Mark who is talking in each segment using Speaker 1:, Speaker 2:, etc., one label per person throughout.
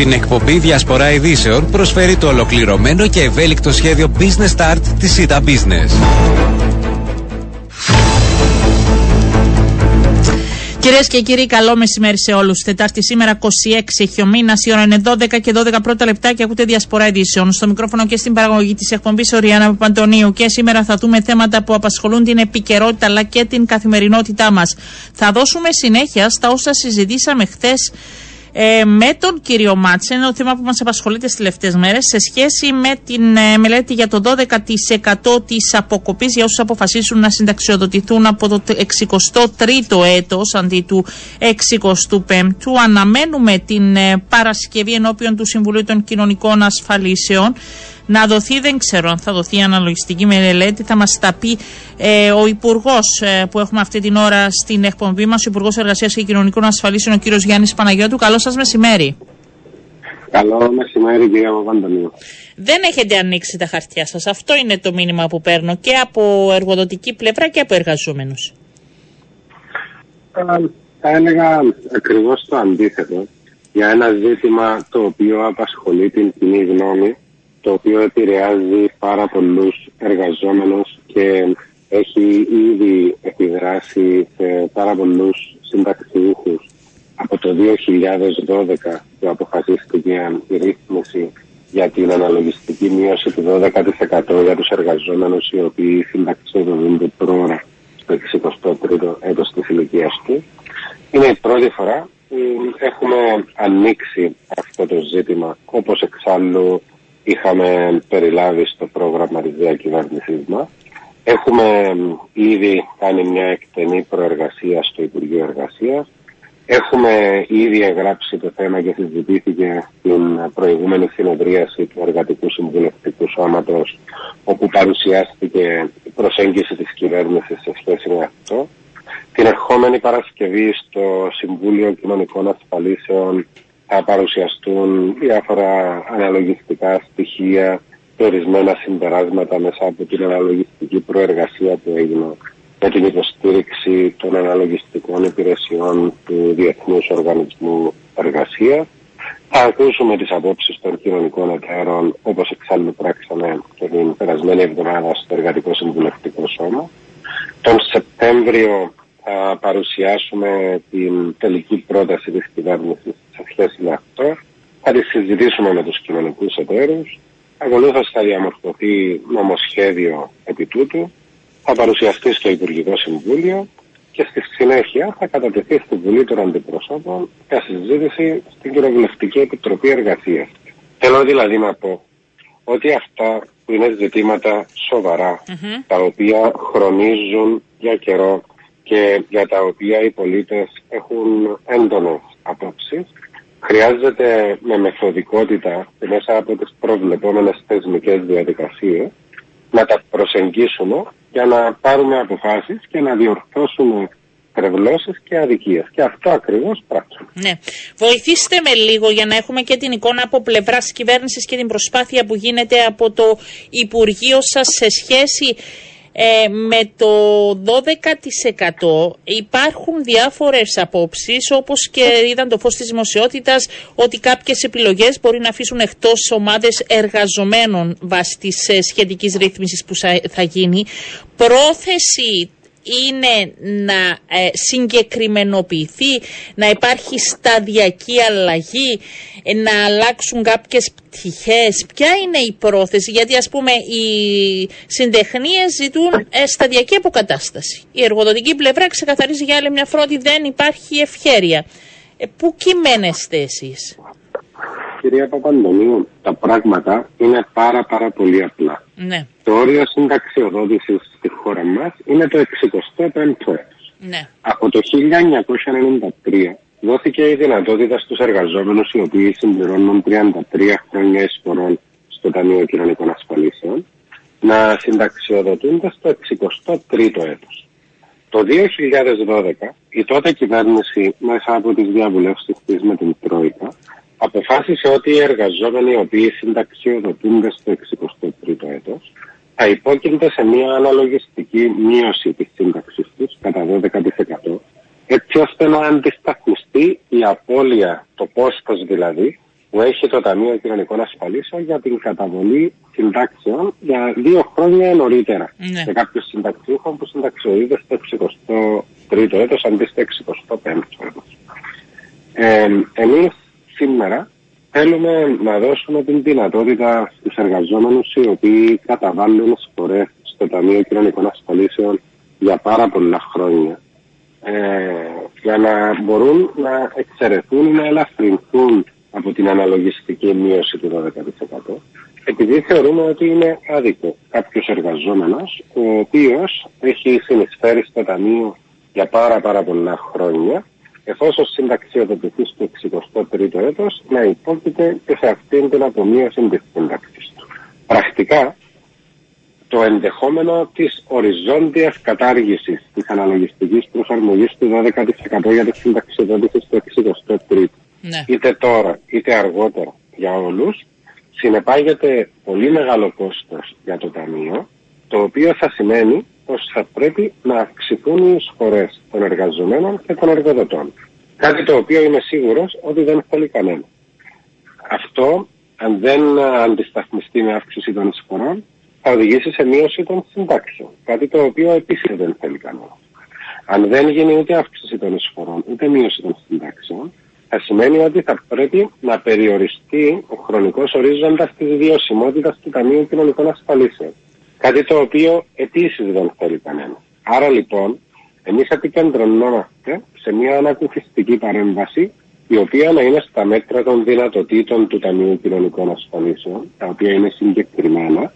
Speaker 1: Την εκπομπή Διασπορά Ειδήσεων προσφέρει το ολοκληρωμένο και ευέλικτο σχέδιο Business Start της ΣΥΤΑ Business.
Speaker 2: Κυρίες και κύριοι, καλό μεσημέρι σε όλους. Τετάρτη σήμερα 26 έχει ο μήνας, η ώρα είναι 12 και 12 πρώτα λεπτά και ακούτε διασπορά ειδήσεων. Στο μικρόφωνο και στην παραγωγή της εκπομπής Οριάννα Παπαντονίου. Και σήμερα θα δούμε θέματα που απασχολούν την επικαιρότητα αλλά και την καθημερινότητά μας. Θα δώσουμε συνέχεια στα όσα συζητήσαμε χθες ε, με τον κύριο Μάτσε, ένα θέμα που μας απασχολεί τις τελευταίες μέρες σε σχέση με την ε, μελέτη για το 12% της αποκοπής για όσους αποφασίσουν να συνταξιοδοτηθούν από το 63ο έτος αντί του 65ου. Αναμένουμε την ε, Παρασκευή ενώπιον του Συμβουλίου των Κοινωνικών Ασφαλίσεων να δοθεί, δεν ξέρω αν θα δοθεί αναλογιστική μελέτη, θα μας τα πει ε, ο Υπουργός ε, που έχουμε αυτή την ώρα στην εκπομπή μας, ο Υπουργός Εργασίας και Κοινωνικών Ασφαλίσεων, ο κύριος Γιάννης Παναγιώτου. Καλό σας μεσημέρι.
Speaker 3: Καλό μεσημέρι κυρία Παπαντονίου.
Speaker 2: Δεν έχετε ανοίξει τα χαρτιά σας. Αυτό είναι το μήνυμα που παίρνω και από εργοδοτική πλευρά και από εργαζόμενους.
Speaker 3: Θα έλεγα ακριβώς το αντίθετο για ένα ζήτημα το οποίο απασχολεί την κοινή γνώμη το οποίο επηρεάζει πάρα πολλούς εργαζόμενους και έχει ήδη επιδράσει σε πάρα πολλούς συνταξιούχους από το 2012 που αποφασίστηκε η ρύθμιση για την αναλογιστική μείωση του 12% για τους εργαζόμενους οι οποίοι συνταξιοδοτούνται πρόωρα στο 63ο έτος της ηλικίας του. Είναι η πρώτη φορά που έχουμε ανοίξει αυτό το ζήτημα όπως εξάλλου είχαμε περιλάβει στο πρόγραμμα της διακυβέρνησής μας. Έχουμε ήδη κάνει μια εκτενή προεργασία στο Υπουργείο Εργασίας. Έχουμε ήδη εγγράψει το θέμα και συζητήθηκε στην προηγούμενη συνεδρίαση του Εργατικού Συμβουλευτικού Σώματος όπου παρουσιάστηκε η προσέγγιση της κυβέρνησης σε σχέση με αυτό. Την ερχόμενη Παρασκευή στο Συμβούλιο Κοινωνικών Ασφαλίσεων θα παρουσιαστούν διάφορα αναλογιστικά στοιχεία και ορισμένα συμπεράσματα μέσα από την αναλογιστική προεργασία που έγινε με την υποστήριξη των αναλογιστικών υπηρεσιών του Διεθνούς Οργανισμού Εργασίας. Θα ακούσουμε τις απόψεις των κοινωνικών εταίρων όπως εξάλλου πράξαμε και την περασμένη εβδομάδα στο Εργατικό Συμβουλευτικό Σώμα. Τον Σεπτέμβριο θα παρουσιάσουμε την τελική πρόταση της κυβέρνησης σε σχέση με αυτό. Θα τη συζητήσουμε με τους κοινωνικούς εταίρους. Ακολούθως θα διαμορφωθεί νομοσχέδιο επί τούτου. Θα παρουσιαστεί στο Υπουργικό Συμβούλιο και στη συνέχεια θα κατατεθεί στη Βουλή των Αντιπροσώπων για συζήτηση στην Κοινοβουλευτική Επιτροπή Εργασίας. Θέλω δηλαδή να πω ότι αυτά που είναι ζητήματα τα οποία χρονίζουν για καιρό και για τα οποία οι πολίτες έχουν έντονες απόψεις, χρειάζεται με μεθοδικότητα και μέσα από τις προβλεπόμενες θεσμικές διαδικασίες να τα προσεγγίσουμε για να πάρουμε αποφάσεις και να διορθώσουμε τρευλώσεις και αδικίες. Και αυτό ακριβώς πράξουμε.
Speaker 2: Ναι. Βοηθήστε με λίγο για να έχουμε και την εικόνα από πλευράς κυβέρνησης και την προσπάθεια που γίνεται από το Υπουργείο σας σε σχέση ε, με το 12% υπάρχουν διάφορες απόψεις όπως και είδαν το φως της δημοσιότητας ότι κάποιες επιλογές μπορεί να αφήσουν εκτός ομάδες εργαζομένων βάσει της ε, σχετικής ρύθμισης που θα γίνει. Πρόθεση είναι να ε, συγκεκριμενοποιηθεί, να υπάρχει σταδιακή αλλαγή, ε, να αλλάξουν κάποιες πτυχές. Ποια είναι η πρόθεση, γιατί ας πούμε οι συντεχνίες ζητούν ε, σταδιακή αποκατάσταση. Η εργοδοτική πλευρά ξεκαθαρίζει για άλλη μια φορά ότι δεν υπάρχει ευχέρεια. Ε, πού κυμαίνεστε εσείς;
Speaker 3: Κυρία Παπαντονίου, τα πράγματα είναι πάρα πάρα πολύ απλά.
Speaker 2: Ναι.
Speaker 3: Το όριο συνταξιοδότησης στη χώρα μας είναι το 65ο
Speaker 2: Ναι.
Speaker 3: Από το 1993 δόθηκε η δυνατότητα στους εργαζόμενους οι οποίοι συμπληρώνουν 33 χρόνια εισφορών στο Ταμείο Κοινωνικών Ασφαλίσεων να συνταξιοδοτούνται στο 63ο έτος. Το 2012 η τότε κυβέρνηση μέσα από τις διαβουλεύσεις της με την Τρόικα αποφάσισε ότι οι εργαζόμενοι οι οποίοι συνταξιοδοτούνται στο 63ο έτος θα υπόκεινται σε μια αναλογιστική μείωση της σύνταξης τους κατά 12% έτσι ώστε να αντισταθμιστεί η απώλεια, το κόστος δηλαδή, που έχει το Ταμείο Κοινωνικών Ασφαλίσεων για την καταβολή συντάξεων για δύο χρόνια νωρίτερα.
Speaker 2: Ναι.
Speaker 3: Σε κάποιους συνταξιούχων που συνταξιοδίδεται στο 63ο έτος αντί στο 65ο έτος. Ε, εμείς σήμερα θέλουμε να δώσουμε την δυνατότητα στους εργαζόμενους οι οποίοι καταβάλουν σπορές στο Ταμείο Κοινωνικών Ασφαλίσεων για πάρα πολλά χρόνια. Ε, για να μπορούν να εξαιρεθούν ή να ελαφρυνθούν από την αναλογιστική μείωση του 12% επειδή θεωρούμε ότι είναι άδικο κάποιος εργαζόμενος ο οποίος έχει συνεισφέρει στο Ταμείο για πάρα πάρα πολλά χρόνια εφόσον συνταξιοδοτηθείς στο 63ο έτος να υπόκειται και σε αυτήν την απομείωση της σύνταξης του. Πρακτικά το ενδεχόμενο της οριζόντιας κατάργησης της αναλογιστικής προσαρμογής του 12% για τη συνταξιοδότηση στο 63ο
Speaker 2: Ναι.
Speaker 3: είτε τώρα είτε αργότερα για όλους συνεπάγεται πολύ μεγάλο κόστος για το Ταμείο το οποίο θα σημαίνει πως θα πρέπει να αυξηθούν οι εισφορές των εργαζομένων και των εργοδοτών. Κάτι το οποίο είμαι σίγουρος ότι δεν θέλει κανένα. Αυτό, αν δεν α, αντισταθμιστεί με αύξηση των εισφορών, θα οδηγήσει σε μείωση των συντάξεων. Κάτι το οποίο επίσης δεν θέλει κανένα. Αν δεν γίνει ούτε αύξηση των εισφορών, ούτε μείωση των συντάξεων, θα σημαίνει ότι θα πρέπει να περιοριστεί ο χρονικός ορίζοντας της βιωσιμότητας του Ταμείου Κοινωνικών Ασφαλίσεων. Κάτι το οποίο επίσης δεν θέλει κανένα. Άρα λοιπόν, εμείς επικεντρωνόμαστε σε μια ανακουφιστική παρέμβαση η οποία να είναι στα μέτρα των δυνατοτήτων του Ταμείου Κοινωνικών Ασφαλίσεων, τα οποία είναι συγκεκριμένα.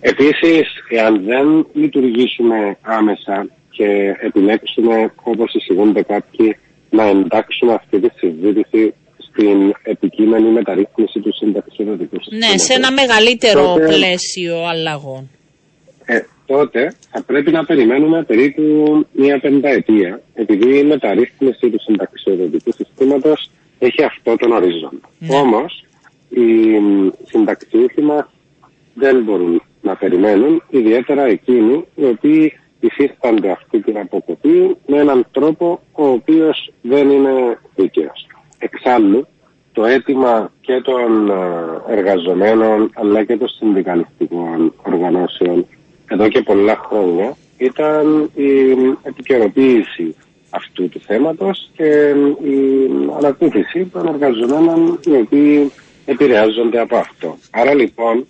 Speaker 3: Επίσης, εάν δεν λειτουργήσουμε άμεσα και επιλέξουμε, όπως εισηγούνται κάποιοι, να εντάξουμε αυτή τη συζήτηση στην επικείμενη μεταρρύθμιση του συνταξιοδοτικού συστήματος.
Speaker 2: Ναι, σε ένα μεγαλύτερο
Speaker 3: Τότε-
Speaker 2: πλαίσιο αλλαγών.
Speaker 3: Ε, τότε θα πρέπει να περιμένουμε περίπου μία πενταετία, επειδή η μεταρρύθμιση του συνταξιοδοτικού συστήματος έχει αυτό τον ορίζοντα.
Speaker 2: Ναι.
Speaker 3: Όμως, οι μ, συνταξιούχοι μας δεν μπορούν να περιμένουν, ιδιαίτερα εκείνοι οι οποίοι υφίστανται αυτή την αποκοπή με έναν τρόπο ο οποίος δεν είναι δίκαιος. Εξάλλου, το αίτημα και των ε, εργαζομένων αλλά και των συνδικαλιστικών οργανώσεων εδώ και πολλά χρόνια ήταν η επικαιροποίηση αυτού του θέματος και η ανακούφιση των εργαζομένων οι οποίοι επηρεάζονται από αυτό. Άρα λοιπόν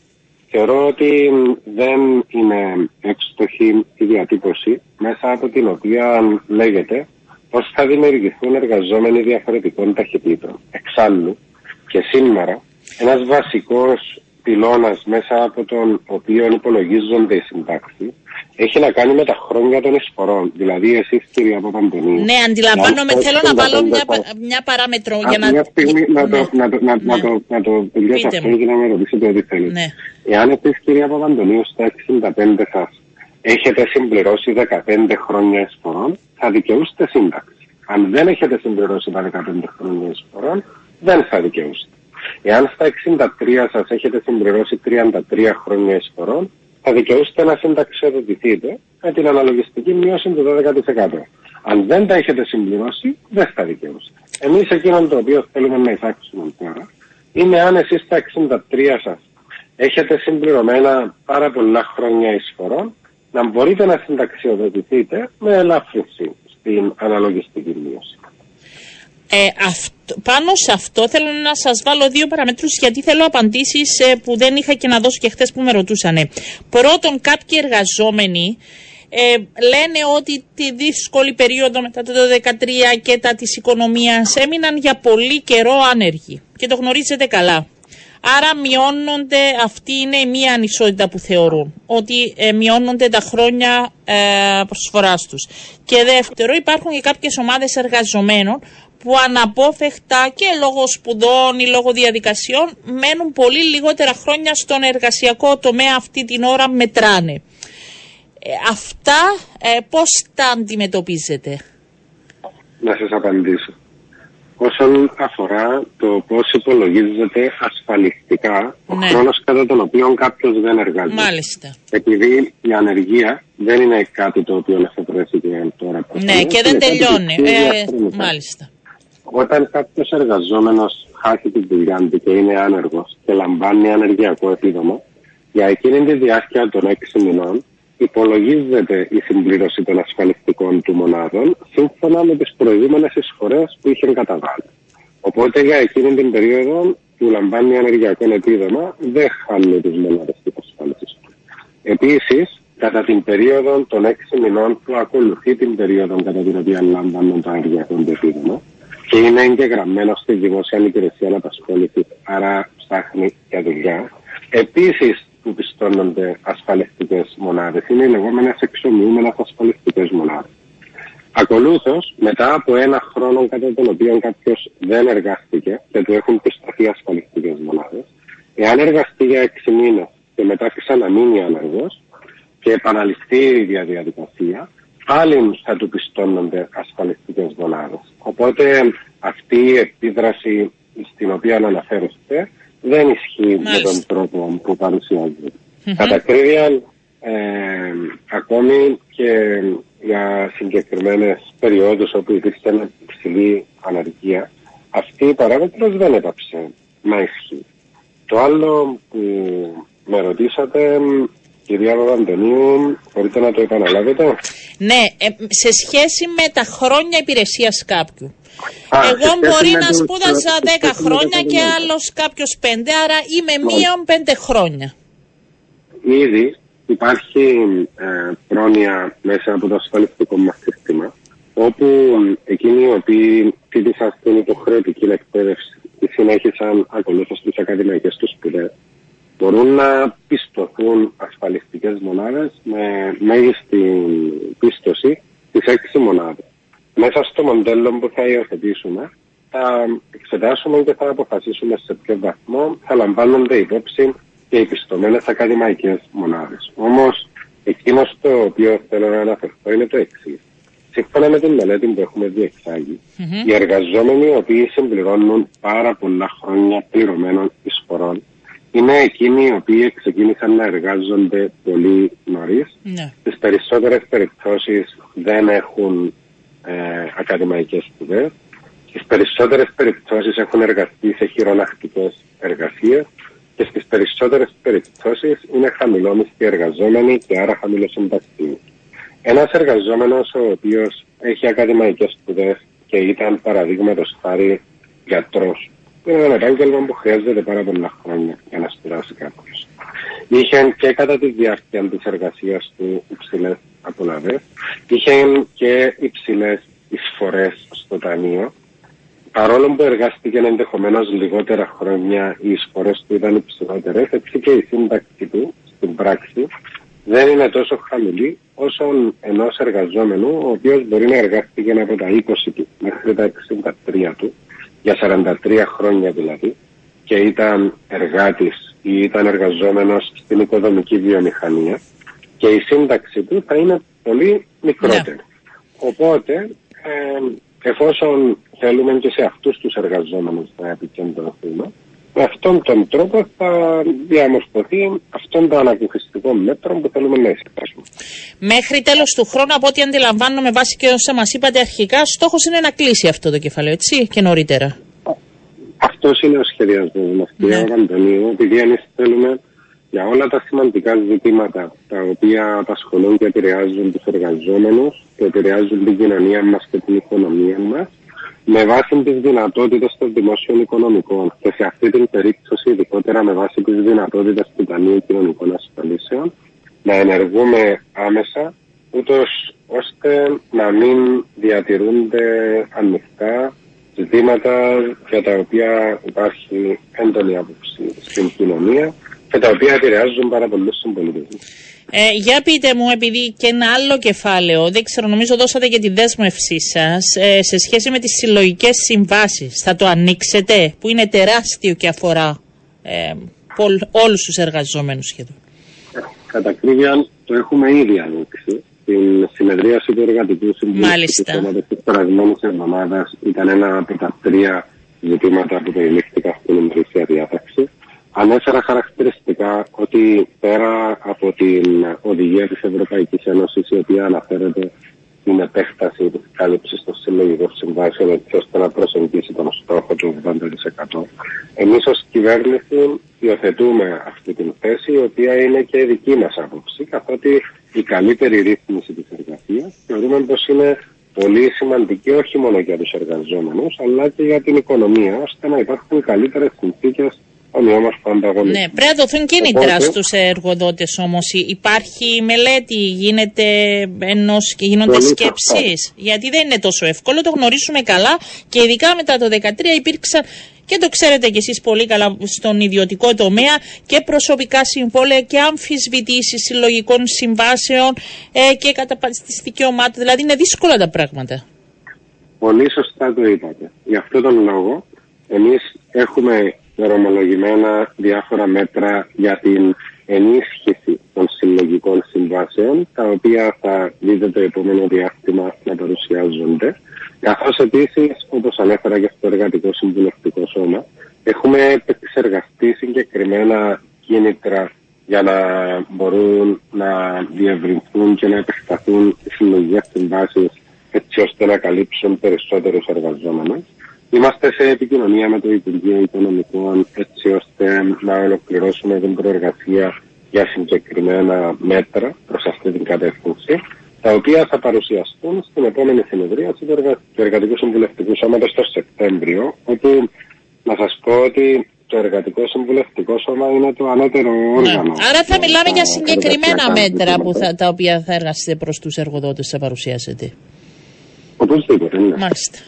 Speaker 3: θεωρώ ότι δεν είναι έξτοχη η διατύπωση μέσα από την οποία λέγεται πως θα δημιουργηθούν εργαζόμενοι διαφορετικών ταχυτήτων. Εξάλλου και σήμερα ένας βασικός πυλώνας μέσα από τον οποίο υπολογίζονται οι συντάξεις έχει να κάνει με τα χρόνια των εισφορών. Δηλαδή εσείς κυρία Παπαντονίου.
Speaker 2: Ναι, αντιλαμβάνομαι.
Speaker 3: εάν
Speaker 2: Θέλω να βάλω μια,
Speaker 3: 65
Speaker 2: πα- μια παράμετρο
Speaker 3: Α,
Speaker 2: για να.
Speaker 3: Μια στιγμή να
Speaker 2: Ναι.
Speaker 3: το, να το, να, να
Speaker 2: Ναι.
Speaker 3: το, να το τελειώσω
Speaker 2: Πείτε
Speaker 3: αυτό
Speaker 2: μου.
Speaker 3: και να με ρωτήσετε ό,τι θέλετε.
Speaker 2: Ναι.
Speaker 3: Εάν εσείς κυρία Παπαντονίου στα 65 σας έχετε συμπληρώσει 15 χρόνια εισφορών, θα δικαιούστε σύνταξη. Αν δεν έχετε συμπληρώσει τα 15 χρόνια εισφορών, δεν θα δικαιούστε. Εάν στα 63 σας έχετε συμπληρώσει 33 χρόνια εισφορών, θα δικαιούστε να συνταξιοδοτηθείτε με την αναλογιστική μείωση του 12%. Αν δεν τα έχετε συμπληρώσει, δεν θα δικαιούστε. Εμείς εκείνο το οποίο θέλουμε να εισάξουμε τώρα είναι αν εσείς στα 63 σας έχετε συμπληρωμένα πάρα πολλά χρόνια εισφορών, να μπορείτε να συνταξιοδοτηθείτε με ελάφρυνση στην αναλογιστική μείωση.
Speaker 2: Ε, αυτό, πάνω σε αυτό θέλω να σας βάλω δύο παραμέτρους γιατί θέλω απαντήσεις ε, που δεν είχα και να δώσω και χτες που με ρωτούσανε. Πρώτον, κάποιοι εργαζόμενοι ε, λένε ότι τη δύσκολη περίοδο μετά το 2013 και τα της οικονομίας έμειναν για πολύ καιρό άνεργοι και το γνωρίζετε καλά. Άρα μειώνονται, αυτή είναι μία ανισότητα που θεωρούν, ότι ε, μειώνονται τα χρόνια ε, προσφοράς τους. Και δεύτερο, υπάρχουν και κάποιες ομάδες εργαζομένων που αναπόφευκτα και λόγω σπουδών ή λόγω διαδικασιών μένουν πολύ λιγότερα χρόνια στον εργασιακό τομέα αυτή την ώρα μετράνε. Ε, αυτά ε, πώς τα αντιμετωπίζετε;
Speaker 3: Να σας απαντήσω. Όσον αφορά το πώς υπολογίζεται ασφαλιστικά ο
Speaker 2: Ναι.
Speaker 3: χρόνος κατά τον οποίο κάποιος δεν εργάζεται.
Speaker 2: Μάλιστα.
Speaker 3: Επειδή η ανεργία δεν είναι κάτι το οποίο εφευρέθηκε τώρα.
Speaker 2: Ναι, και δεν
Speaker 3: Είναι κάτι
Speaker 2: τελειώνει.
Speaker 3: που ισχύει
Speaker 2: Ε,
Speaker 3: διαχρονικά.
Speaker 2: μάλιστα.
Speaker 3: Όταν κάποιος εργαζόμενος χάσει τη δουλειά του και είναι άνεργος και λαμβάνει ανεργειακό επίδομα, για εκείνη τη διάρκεια των έξι μηνών υπολογίζεται η συμπλήρωση των ασφαλιστικών του μονάδων σύμφωνα με τις προηγούμενες εισφορές που είχε καταβάλει. Οπότε για εκείνη την περίοδο που λαμβάνει ανεργειακό επίδομα δεν χάνει τις μονάδες της ασφάλισης του. Επίσης, κατά την περίοδο των έξι μηνών που ακολουθεί την περίοδο κατά την οποία λαμβάνουν το ενεργειακό επίδομα και είναι εγγεγραμμένο στη δημόσια υπηρεσία απασχόληση, άρα ψάχνει για δουλειά. Επίσης, που πιστώνονται ασφαλιστικές μονάδες είναι οι λεγόμενες εξομοιούμενε ασφαλιστικές μονάδες. Ακολούθως, μετά από ένα χρόνο κατά τον οποίο κάποιος δεν εργάστηκε και του έχουν πιστωθεί ασφαλιστικές μονάδες, εάν εργαστεί για έξι μήνες και μετά ξαναμείνει άνεργος και επαναληφθεί η ίδια διαδικασία, πάλι θα του πιστώνονται ασφαλιστικές μονάδες. Οπότε αυτή η επίδραση στην οποία αναφέρεστε δεν ισχύει με τον τρόπο που παρουσιάζεται. Mm-hmm. Κατά ακρίβεια, ε, ακόμη και για συγκεκριμένες περιόδους όπου υπήρχε υψηλή αναργία, αυτή η παράγοντος δεν έπαψε να ισχύει. Το άλλο που με ρωτήσατε, κυρία Παπαντονίου, μπορείτε να το επαναλάβετε;
Speaker 2: Ναι, ε, σε σχέση με τα χρόνια υπηρεσίας κάποιου. Εγώ μπορεί να σπούδασα 10 χρόνια και άλλος κάποιος 5, άρα είμαι μείον 5 χρόνια.
Speaker 3: Ήδη υπάρχει ε, πρόνοια μέσα από το ασφαλιστικό μας σύστημα, όπου εκείνοι οι οποίοι τίτησαν στην υποχρεωτική εκπαίδευση και συνέχισαν ακολούθως τις ακαδημαϊκές τους σπουδές, μπορούν να πιστωθούν ασφαλιστικές μονάδες με μέγιστη πίστοση τι 6 μονάδε μέσα στο μοντέλο που θα υιοθετήσουμε θα εξετάσουμε και θα αποφασίσουμε σε ποιο βαθμό θα λαμβάνονται υπόψη και οι πιστωμένες ακαδημαϊκές μονάδες. Όμως, εκείνος το οποίο θέλω να αναφερθώ είναι το εξής. Σύμφωνα με την μελέτη που έχουμε διεξάγει, mm-hmm. οι εργαζόμενοι οι οποίοι συμπληρώνουν πάρα πολλά χρόνια πληρωμένων εισφορών είναι εκείνοι οι οποίοι ξεκίνησαν να εργάζονται πολύ νωρίς. Mm-hmm. Ναι. Στι περισσότερες περιπτώσεις δεν έχουν ε, ακαδημαϊκές σπουδές. Στις περισσότερες περιπτώσεις έχουν εργαστεί σε χειρονακτικές εργασίες και στις περισσότερες περιπτώσεις είναι χαμηλόμιστοι εργαζόμενοι και άρα χαμηλοσυνταξιοί. Ένας εργαζόμενος ο οποίος έχει ακαδημαϊκές σπουδές και ήταν παραδείγματος χάρη γιατρός, είναι ένα επάγγελμα που χρειάζεται πάρα πολλά χρόνια για να σπουδάσει κάποιος. Είχε και κατά τη διάρκεια της εργασίας του υψηλές απολαυές, είχε και υψηλές εισφορές στο ταμείο. Παρόλο που εργάστηκε ενδεχομένως λιγότερα χρόνια, οι εισφορές του ήταν υψηλότερες, έτσι και η σύνταξη του στην πράξη δεν είναι τόσο χαμηλή όσο ενός εργαζόμενου, ο οποίος μπορεί να εργάστηκε από τα 20 του μέχρι τα 63 του, για 43 χρόνια δηλαδή, και ήταν εργάτης ή ήταν εργαζόμενος στην οικοδομική βιομηχανία και η σύνταξη του θα είναι πολύ μικρότερη. Ναι. Οπότε, ε, εφόσον θέλουμε και σε αυτούς τους εργαζόμενους να επικεντρωθούμε, με αυτόν τον τρόπο θα διαμορφωθεί αυτόν το ανακουφιστικό μέτρο που θέλουμε να εξετάσουμε.
Speaker 2: Μέχρι τέλος του χρόνου, από ό,τι αντιλαμβάνομαι βάσει και όσα μας είπατε αρχικά, στόχος είναι να κλείσει αυτό το κεφάλαιο, έτσι, και νωρίτερα.
Speaker 3: Αυτός είναι ο σχεδιασμός μας, κυρία ναι. Αντωνίου, επειδή εμείς θέλουμε για όλα τα σημαντικά ζητήματα τα οποία απασχολούν και επηρεάζουν τους εργαζόμενους και επηρεάζουν την κοινωνία μας και την οικονομία μας, με βάση τις δυνατότητες των δημόσιων οικονομικών και σε αυτή την περίπτωση, ειδικότερα με βάση τις δυνατότητες του Ταμείου Κοινωνικών Ασφαλίσεων, να ενεργούμε άμεσα, ούτως ώστε να μην διατηρούνται ανοιχτά ζητήματα για τα οποία υπάρχει έντονη άποψη στην κοινωνία και τα οποία επηρεάζουν πάρα πολύ συμπολίτε.
Speaker 2: Ε, για πείτε μου, επειδή και ένα άλλο κεφάλαιο, δεν ξέρω, νομίζω δώσατε και τη δέσμευσή σας ε, σε σχέση με τις συλλογικές συμβάσεις. Θα το ανοίξετε, που είναι τεράστιο και αφορά ε, όλους τους εργαζόμενους σχεδόν.
Speaker 3: Κατά κρύβια το έχουμε ήδη ανοίξει στην συνεδρίαση του Εργατικού Συμβουλίου του Κόμματος της περασμένη εβδομάδας ήταν ένα από τα τρία ζητήματα που περιλήφθηκαν στην ημερήσια διάταξη. Ανέφερα χαρακτηριστικά ότι πέρα από την οδηγία της Ευρωπαϊκής Ένωσης η οποία αναφέρεται την επέκταση της κάλυψης των συλλογικών συμβάσεων έτσι ώστε να προσεγγίσει τον στόχο του 80%. Εμείς ως κυβέρνηση υιοθετούμε αυτή την θέση, η οποία είναι και δική μας άποψη, καθότι η καλύτερη ρύθμιση της εργασίας θεωρούμε πως είναι πολύ σημαντική όχι μόνο για τους εργαζόμενους, αλλά και για την οικονομία, ώστε να υπάρχουν καλύτερες συνθήκες ομοιόμορφου ανταγωνισμού.
Speaker 2: Ναι, πρέπει να δοθούν κίνητρα Οπότε... στους εργοδότες όμως. Υπάρχει μελέτη, γίνεται ενός, και γίνονται σκέψεις. Γιατί δεν είναι τόσο εύκολο, το γνωρίζουμε καλά και ειδικά μετά το 2013 υπήρξαν και το ξέρετε κι εσείς πολύ καλά στον ιδιωτικό τομέα και προσωπικά συμβόλαια και αμφισβητήσεις συλλογικών συμβάσεων ε, και καταπατήσεις δικαιωμάτων. Δηλαδή είναι δύσκολα τα πράγματα.
Speaker 3: Πολύ σωστά το είπατε. Γι' αυτό τον λόγο εμείς έχουμε δρομολογημένα διάφορα μέτρα για την ενίσχυση των συλλογικών συμβάσεων, τα οποία θα δείτε το επόμενο διάστημα να παρουσιάζονται. Καθώς επίσης, όπως ανέφερα και στο Εργατικό Συμβουλευτικό Σώμα, έχουμε επεξεργαστεί συγκεκριμένα κίνητρα για να μπορούν να διευρυνθούν και να επεκταθούν οι συλλογικές συμβάσεις έτσι ώστε να καλύψουν περισσότερους εργαζόμενους. Είμαστε σε επικοινωνία με το Υπουργείο Οικονομικών έτσι ώστε να ολοκληρώσουμε την προεργασία για συγκεκριμένα μέτρα προς αυτή την κατεύθυνση τα οποία θα παρουσιαστούν στην επόμενη συνεδρία του Εργατικού Συμβουλευτικού Σώματος το Σεπτέμβριο όπου να σας πω ότι το Εργατικό Συμβουλευτικό Σώμα είναι το ανώτερο ναι. όργανο.
Speaker 2: Άρα θα μιλάμε για συγκεκριμένα μέτρα που θα, τα οποία θα εργαστείτε προς τους εργοδότες θα παρουσιάσετε.
Speaker 3: Οπωσδήποτε, ναι.
Speaker 2: Μάλιστα.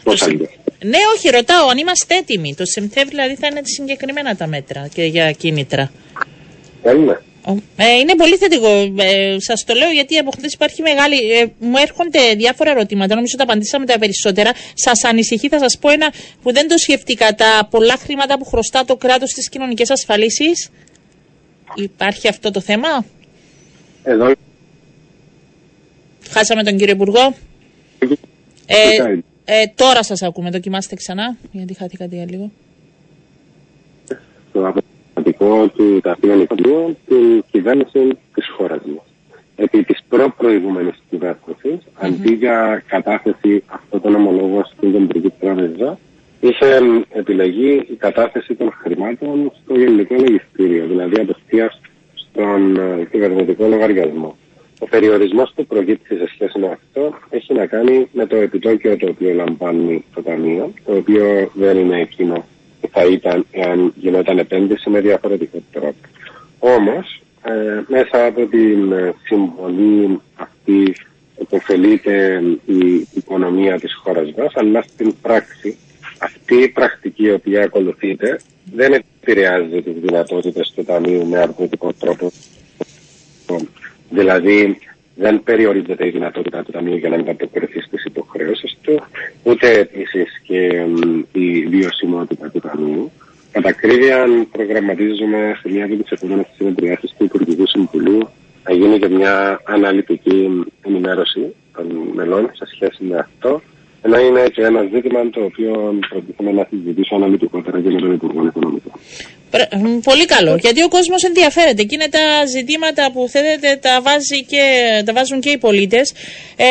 Speaker 2: Ναι, όχι, ρωτάω αν είμαστε έτοιμοι. Το Σεπτέμβριο δηλαδή θα είναι συγκεκριμένα τα μέτρα και για κίνητρα.
Speaker 3: Είναι.
Speaker 2: Ε, είναι πολύ θετικό. Ε, Σας το λέω γιατί από χθες υπάρχει μεγάλη. Ε, μου έρχονται διάφορα ερωτήματα. Νομίζω ότι απαντήσαμε τα περισσότερα. Σας ανησυχεί, θα σας πω ένα που δεν το σκεφτήκα. Τα πολλά χρήματα που χρωστά το κράτος στις κοινωνικές ασφαλίσεις. Υπάρχει αυτό το θέμα;
Speaker 3: Εδώ.
Speaker 2: Χάσαμε τον κύριο Υπουργό. Ε, ε, τώρα σας ακούμε, δοκιμάστε ξανά, γιατί χάθηκατε για λίγο.
Speaker 3: Το αποτελεσματικό του Ταμείου Οικονομικών την κυβέρνηση της χώρας μας. Επί της προ-προηγούμενης κυβέρνησης, mm-hmm. αντί για κατάθεση αυτών των ομολόγων στην Κεντρική Τράπεζα, είχε επιλεγεί η κατάθεση των χρημάτων στο Γενικό Λογιστήριο, δηλαδή απευθείας στον ε, κυβερνητικό λογαριασμό. Ο περιορισμός που προκύπτει σε σχέση με αυτό έχει να κάνει με το επιτόκιο το οποίο λαμβάνει το Ταμείο, το οποίο δεν είναι εκείνο που θα ήταν εάν γινόταν επένδυση με διαφορετικό τρόπο. Όμως, ε, μέσα από την συμβολή αυτή επωφελείται η οικονομία της χώρας μας, αλλά στην πράξη αυτή η πρακτική η οποία ακολουθείται δεν επηρεάζει τις δυνατότητες του Ταμείου με αρνητικό τρόπο. Δηλαδή, δεν περιορίζεται η δυνατότητα του Ταμείου για να ανταποκριθεί στις υποχρεώσεις του, ούτε επίσης και η βιωσιμότητα του Ταμείου. Κατά ακρίβεια, προγραμματίζουμε σε μια από τι επόμενε συνεδριάσει του Υπουργικού Συμβουλίου να γίνει και μια αναλυτική ενημέρωση των μελών σε σχέση με αυτό ενώ είναι και ένα ζήτημα το οποίο προτίθεμαι να συζητήσω αναλυτικότερα και με τον Υπουργό Οικονομικών.
Speaker 2: Πολύ καλό, γιατί ο κόσμος ενδιαφέρεται και είναι τα ζητήματα που θέλετε τα, βάζει και, τα βάζουν και οι πολίτες. Ε,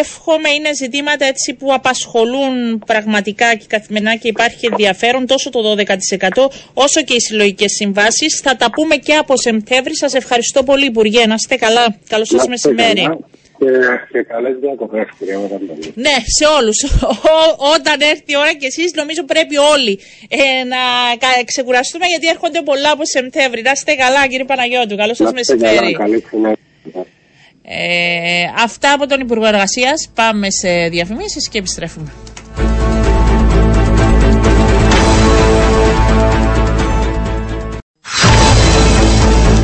Speaker 2: εύχομαι είναι ζητήματα έτσι που απασχολούν πραγματικά και καθημερινά και υπάρχει ενδιαφέρον τόσο το 12% όσο και οι συλλογικές συμβάσεις. Θα τα πούμε και από Σεπτέμβρη. Σας ευχαριστώ πολύ, Υπουργέ. Να είστε καλά. Καλό σας μεσημέρι
Speaker 3: και, καλές διακοπές κυρία
Speaker 2: Ναι, σε όλους. Όταν έρθει η ώρα και εσείς νομίζω πρέπει όλοι ε, να ξεκουραστούμε γιατί έρχονται πολλά από Σεπτέμβρη. Να είστε καλά κύριε Παναγιώτου. Καλό σας μεσημέρι. Ε, αυτά από τον Υπουργό Εργασίας. Πάμε σε διαφημίσεις και επιστρέφουμε.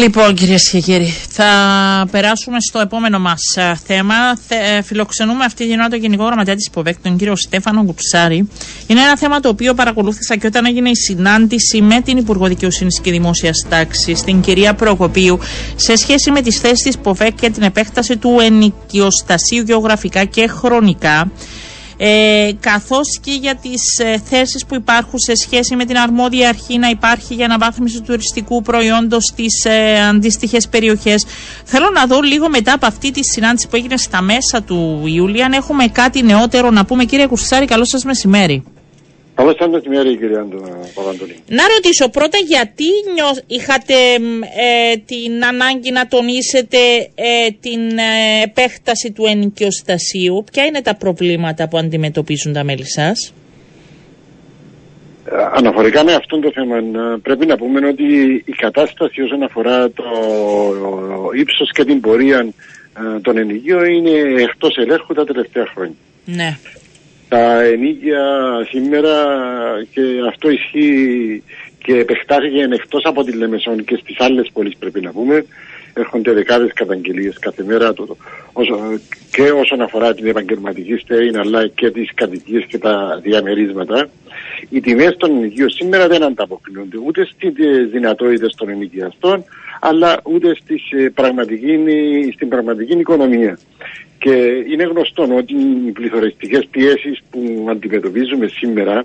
Speaker 2: Λοιπόν, κυρίες και κύριοι, θα περάσουμε στο επόμενο μας ε, θέμα. Ε, φιλοξενούμε αυτή την ώρα τον Γενικό Γραμματέα της ΠΟΒΕΚ, τον κύριο Στέφανο Κουψάρη. Είναι ένα θέμα το οποίο παρακολούθησα και όταν έγινε η συνάντηση με την Υπουργό Δικαιοσύνης και Δημόσιας Τάξης, την κυρία Προκοπίου, σε σχέση με τις θέσεις της ΠΟΒΕΚ και την επέκταση του ενοικιοστασίου γεωγραφικά και χρονικά. Ε, καθώς και για τις ε, θέσεις που υπάρχουν σε σχέση με την αρμόδια αρχή να υπάρχει για αναβάθμιση του τουριστικού προϊόντος στις ε, αντίστοιχες περιοχές. Θέλω να δω λίγο μετά από αυτή τη συνάντηση που έγινε στα μέσα του Ιούλια αν έχουμε κάτι νεότερο να πούμε. Κύριε Κουρσάρη, καλό σας μεσημέρι.
Speaker 4: Καλώς σας μεσημέρι κύριε Παπαντονή.
Speaker 2: Να ρωτήσω πρώτα γιατί νιώ... είχατε ε, την ανάγκη να τονίσετε ε, την ε, επέκταση του ενοικιοστασίου; Ποια είναι τα προβλήματα που αντιμετωπίζουν τα μέλη σας;
Speaker 4: Αναφορικά με αυτό το θέμα πρέπει να πούμε ότι η κατάσταση όσον αφορά το ύψος και την πορεία των ενοικίων είναι εκτός ελέγχου τα τελευταία χρόνια.
Speaker 2: Ναι
Speaker 4: τα ενίκια σήμερα και αυτό ισχύει και επεκτάθηκε εκτός από τη Λεμεσόν και στις άλλες πόλεις πρέπει να πούμε έρχονται δεκάδες καταγγελίες κάθε μέρα το, όσο, και όσον αφορά την επαγγελματική στέγη αλλά και τις κατοικίες και τα διαμερίσματα οι τιμές των ενοικίων σήμερα δεν ανταποκρίνονται ούτε στις δυνατότητες των ενοικιαστών αλλά ούτε στις, ε, πραγματική, στην πραγματική οικονομία. Και είναι γνωστό ότι οι πληθωριστικές πιέσεις που αντιμετωπίζουμε σήμερα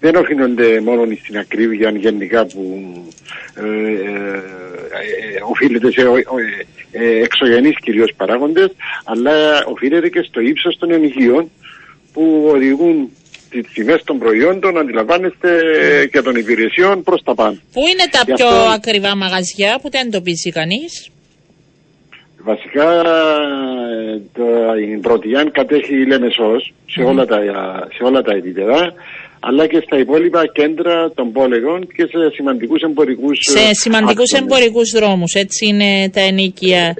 Speaker 4: δεν οφείλονται μόνο στην ακρίβεια γενικά που ε, ε, ε οφείλεται σε ε, ε, εξωγενείς κυρίως παράγοντες αλλά οφείλεται και στο ύψος των ενοικίων που οδηγούν τις τιμές των προϊόντων, αντιλαμβάνεστε, και των υπηρεσιών προς τα πάνω.
Speaker 2: Πού είναι τα πιο ακριβά μαγαζιά που δεν εντοπίζει κανείς,
Speaker 4: Βασικά το, η Πρωτιάν κατέχει η Λέμεσός σε, όλα τα, σε όλα τα επίπεδα αλλά και στα υπόλοιπα κέντρα των πόλεων και σε σημαντικούς εμπορικούς
Speaker 2: Σε σημαντικούς εμπορικούς δρόμους, έτσι είναι τα ενίκια.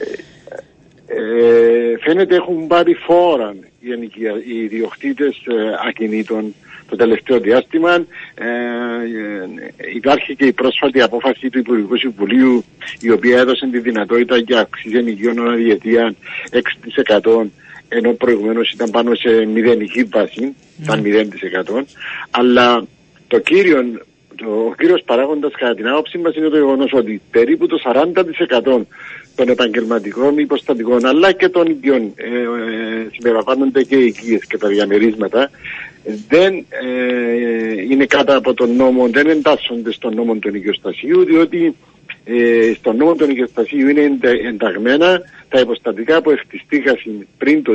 Speaker 2: Ε,
Speaker 4: ε, φαίνεται έχουν πάρει φόρα οι, ενοικια, οι ιδιοκτήτες ε, ακινήτων το τελευταίο διάστημα. Ε, υπάρχει και η πρόσφατη απόφαση του Υπουργικού Συμβουλίου η οποία έδωσε τη δυνατότητα για αυξήσει ενοικίων αναδιαιτία 6% ενώ προηγουμένως ήταν πάνω σε μηδενική βάση, ήταν 0%. Αλλά το κύριο, το, ο κύριος παράγοντας κατά την άποψή μας είναι το γεγονός ότι περίπου το 40% των επαγγελματικών υποστατικών αλλά και των οικειών ε, ε, συμπεριλαμβάνονται και οι οικίες και τα διαμερίσματα δεν ε, είναι κάτω από τον νόμο, δεν εντάσσονται στον νόμο του οικειοστασίου διότι ε, στον νόμο του οικειοστασίου είναι ενταγμένα τα υποστατικά που ευτιστήκασαν πριν το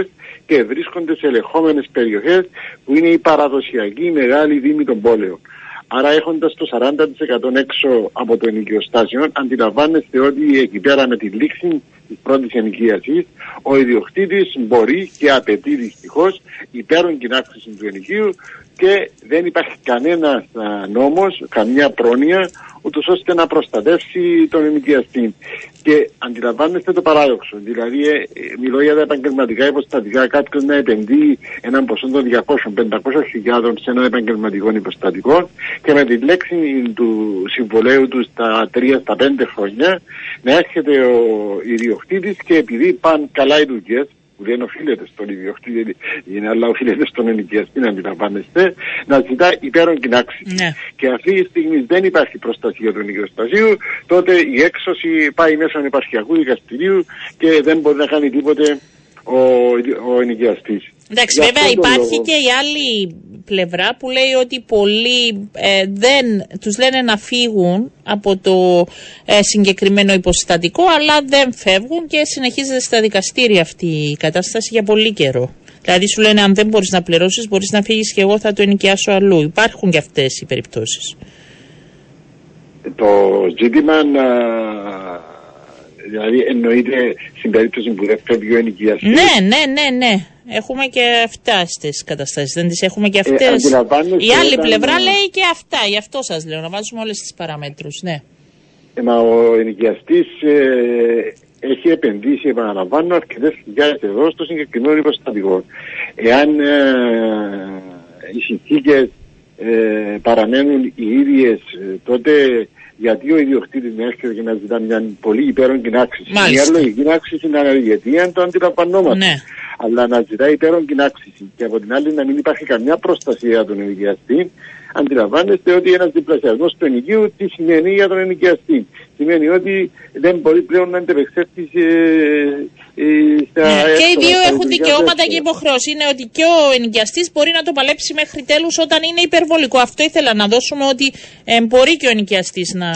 Speaker 4: 2000 και βρίσκονται σε ελεγχόμενες περιοχές που είναι η παραδοσιακή μεγάλη δήμη των πόλεων. Άρα έχοντας το 40% έξω από το ενοικιοστάσιο, αντιλαμβάνεστε ότι εκεί πέρα με τη λήξη της πρώτης ενοικίασης, ο ιδιοκτήτης μπορεί και απαιτεί δυστυχώς υπέρον αύξηση του ενοικίου και δεν υπάρχει κανένας νόμος, καμιά πρόνοια ούτως ώστε να προστατεύσει τον ενοικιαστή. Και αντιλαμβάνεστε το παράδοξο. Δηλαδή, ε, μιλώ για τα επαγγελματικά υποστατικά. Κάποιος να επενδύει έναν ποσό των 200-500 χιλιάδων σε ένα επαγγελματικό υποστατικό και με τη λέξη του συμβολέου του στα 3-5 χρόνια να έρχεται ο ιδιοκτήτης και επειδή πάνε καλά οι δουλειές, που δεν οφείλεται στον ιδιοκτήτη, είναι αλλά οφείλεται στον ενοικιαστή, να αντιλαμβάνεστε, να ζητά υπέρον κοινάξη.
Speaker 2: Ναι.
Speaker 4: Και αυτή τη στιγμή δεν υπάρχει προστασία του ενοικιοστασίου, τότε η έξωση πάει μέσω επαρχιακού δικαστηρίου και δεν μπορεί να κάνει τίποτε ο, ο ενοικιαστής.
Speaker 2: Εντάξει, βέβαια υπάρχει και η άλλη πλευρά που λέει ότι πολλοί ε, δεν τους λένε να φύγουν από το ε, συγκεκριμένο υποστατικό αλλά δεν φεύγουν και συνεχίζεται στα δικαστήρια αυτή η κατάσταση για πολύ καιρό. Δηλαδή σου λένε αν δεν μπορείς να πληρώσεις μπορείς να φύγεις και εγώ θα το ενοικιάσω αλλού. Υπάρχουν και αυτές οι περιπτώσεις.
Speaker 4: Το ζήτημα να Δηλαδή εννοείται στην περίπτωση που δεν φεύγει ο ενοικιαστής.
Speaker 2: Ναι, ναι, ναι, ναι. Έχουμε και αυτά στις καταστάσεις. Δεν τις έχουμε και αυτές.
Speaker 4: Ε,
Speaker 2: η άλλη πλευρά λέει και αυτά. Γι' αυτό σας λέω να βάζουμε όλες τις παραμέτρους. Ναι.
Speaker 4: Ε, μα ο ενοικιαστής ε, έχει επενδύσει, επαναλαμβάνω, αρκετές χιλιάδες ευρώ στο συγκεκριμένο υποστατικό. Εάν ε, οι συνθήκες ε, παραμένουν οι ίδιες, ε, τότε γιατί ο ιδιοκτήτης να έρχεται και να ζητά μια πολύ υπέρον άξιση. Μια λογική άξιση είναι γιατί αν το αντιλαμβανόμαστε.
Speaker 2: Ναι.
Speaker 4: Αλλά να ζητάει υπέρον άξιση και από την άλλη να μην υπάρχει καμιά προστασία τον ενοικιαστή, αντιλαμβάνεστε ότι ένας διπλασιασμός του ενοικίου τι σημαίνει για τον ενοικιαστή. Σημαίνει ότι δεν μπορεί πλέον να αντεπεξέλθεις ε, ε, στα
Speaker 2: Ναι, και οι
Speaker 4: εύκολα,
Speaker 2: δύο
Speaker 4: στα
Speaker 2: έχουν
Speaker 4: λειτουργικά
Speaker 2: δικαιώματα
Speaker 4: εύκολα.
Speaker 2: και υποχρεώσεις. Είναι ότι και ο ενοικιαστής μπορεί να το παλέψει μέχρι τέλους όταν είναι υπερβολικό. Αυτό ήθελα να δώσουμε ότι ε, μπορεί και ο ενοικιαστής να,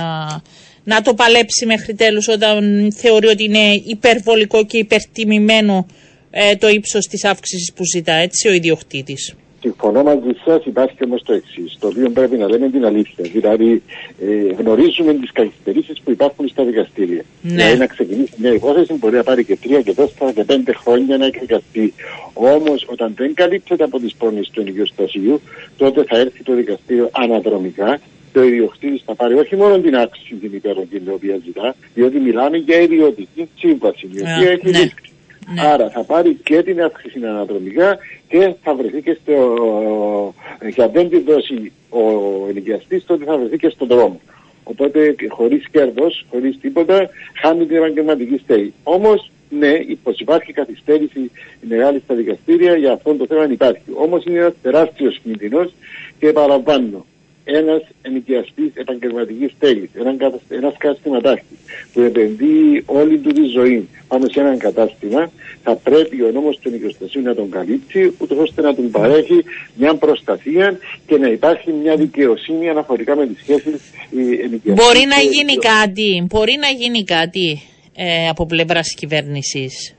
Speaker 2: να το παλέψει μέχρι τέλους όταν θεωρεί ότι είναι υπερβολικό και υπερτιμημένο ε, το ύψος της αύξησης που ζητά, έτσι, ο ιδιοκτήτης.
Speaker 4: Συμφωνώ μαζί σας, υπάρχει όμως το εξής, το οποίο πρέπει να λέμε την αλήθεια. Δηλαδή, ε, γνωρίζουμε τις καθυστερήσεις που υπάρχουν στα δικαστήρια.
Speaker 2: Ναι.
Speaker 4: Δηλαδή, να ξεκινήσει μια υπόθεση μπορεί να πάρει και τρία και τέσσερα και πέντε χρόνια να εκδικαστεί. Όμως, όταν δεν καλύπτεται από τις πρόνοιες του ενοικιοστασίου, τότε θα έρθει το δικαστήριο αναδρομικά και ο ιδιοκτήτης θα πάρει όχι μόνο την άξιση την υπερογγύη την οποία ζητά, διότι μιλάμε για ιδιωτική σύμβαση, η
Speaker 2: Α,
Speaker 4: οποία έχει
Speaker 2: ναι.
Speaker 4: λήξει.
Speaker 2: Ναι.
Speaker 4: Άρα θα πάρει και την αύξηση αναδρομικά και θα βρεθεί και στο... για αν δεν τη δώσει ο ενοικιαστής τότε θα βρεθεί και στον δρόμο. Οπότε χωρίς κέρδος, χωρίς τίποτα, χάνει την επαγγελματική στέγη. Όμως, ναι, πως υπάρχει καθυστέρηση μεγάλη στα δικαστήρια, για αυτό το θέμα υπάρχει. Όμως είναι ένας τεράστιος κίνδυνος και παραπάνω. Ένας ενοικιαστής επαγγελματικής στέγης, έναν κατασ- ένας καταστηματάρχης που επενδύει όλη του τη ζωή πάνω σε έναν κατάστημα, θα πρέπει ο νόμος του ενοικιοστασίου να τον καλύψει, ούτως ώστε να του παρέχει μια προστασία και να υπάρχει μια δικαιοσύνη αναφορικά με τις σχέσεις ε, ενοικιαστή
Speaker 2: Μπορεί να
Speaker 4: και-
Speaker 2: γίνει κάτι, μπορεί να γίνει κάτι ε, από πλευράς κυβέρνησης;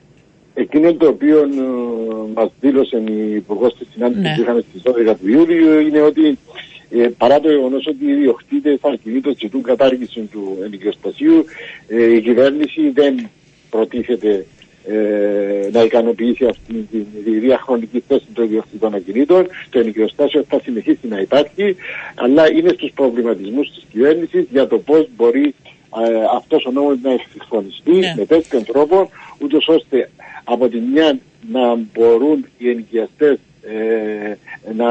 Speaker 4: Εκείνο το οποίο ε, μας δήλωσε η Υπουργός στη συνάντησης
Speaker 2: Ναι.
Speaker 4: που είχαμε στις 12 του Ιούλιου είναι ότι ε, παρά το γεγονός ότι οι ιδιοκτήτες ακινήτων ζητούν κατάργηση του ενοικιοστασίου, ε, η κυβέρνηση δεν προτίθεται ε, να ικανοποιήσει αυτή τη τη διαχρονική θέση των ιδιοκτήτων ακινήτων. Το ενοικιοστάσιο θα συνεχίσει να υπάρχει, αλλά είναι στους προβληματισμούς της κυβέρνησης για το πώς μπορεί ε, αυτός ο νόμος να εξυγχρονιστεί
Speaker 2: Ναι.
Speaker 4: με τέτοιον τρόπο, ούτως ώστε από τη μια να μπορούν οι ενοικιαστές ε, να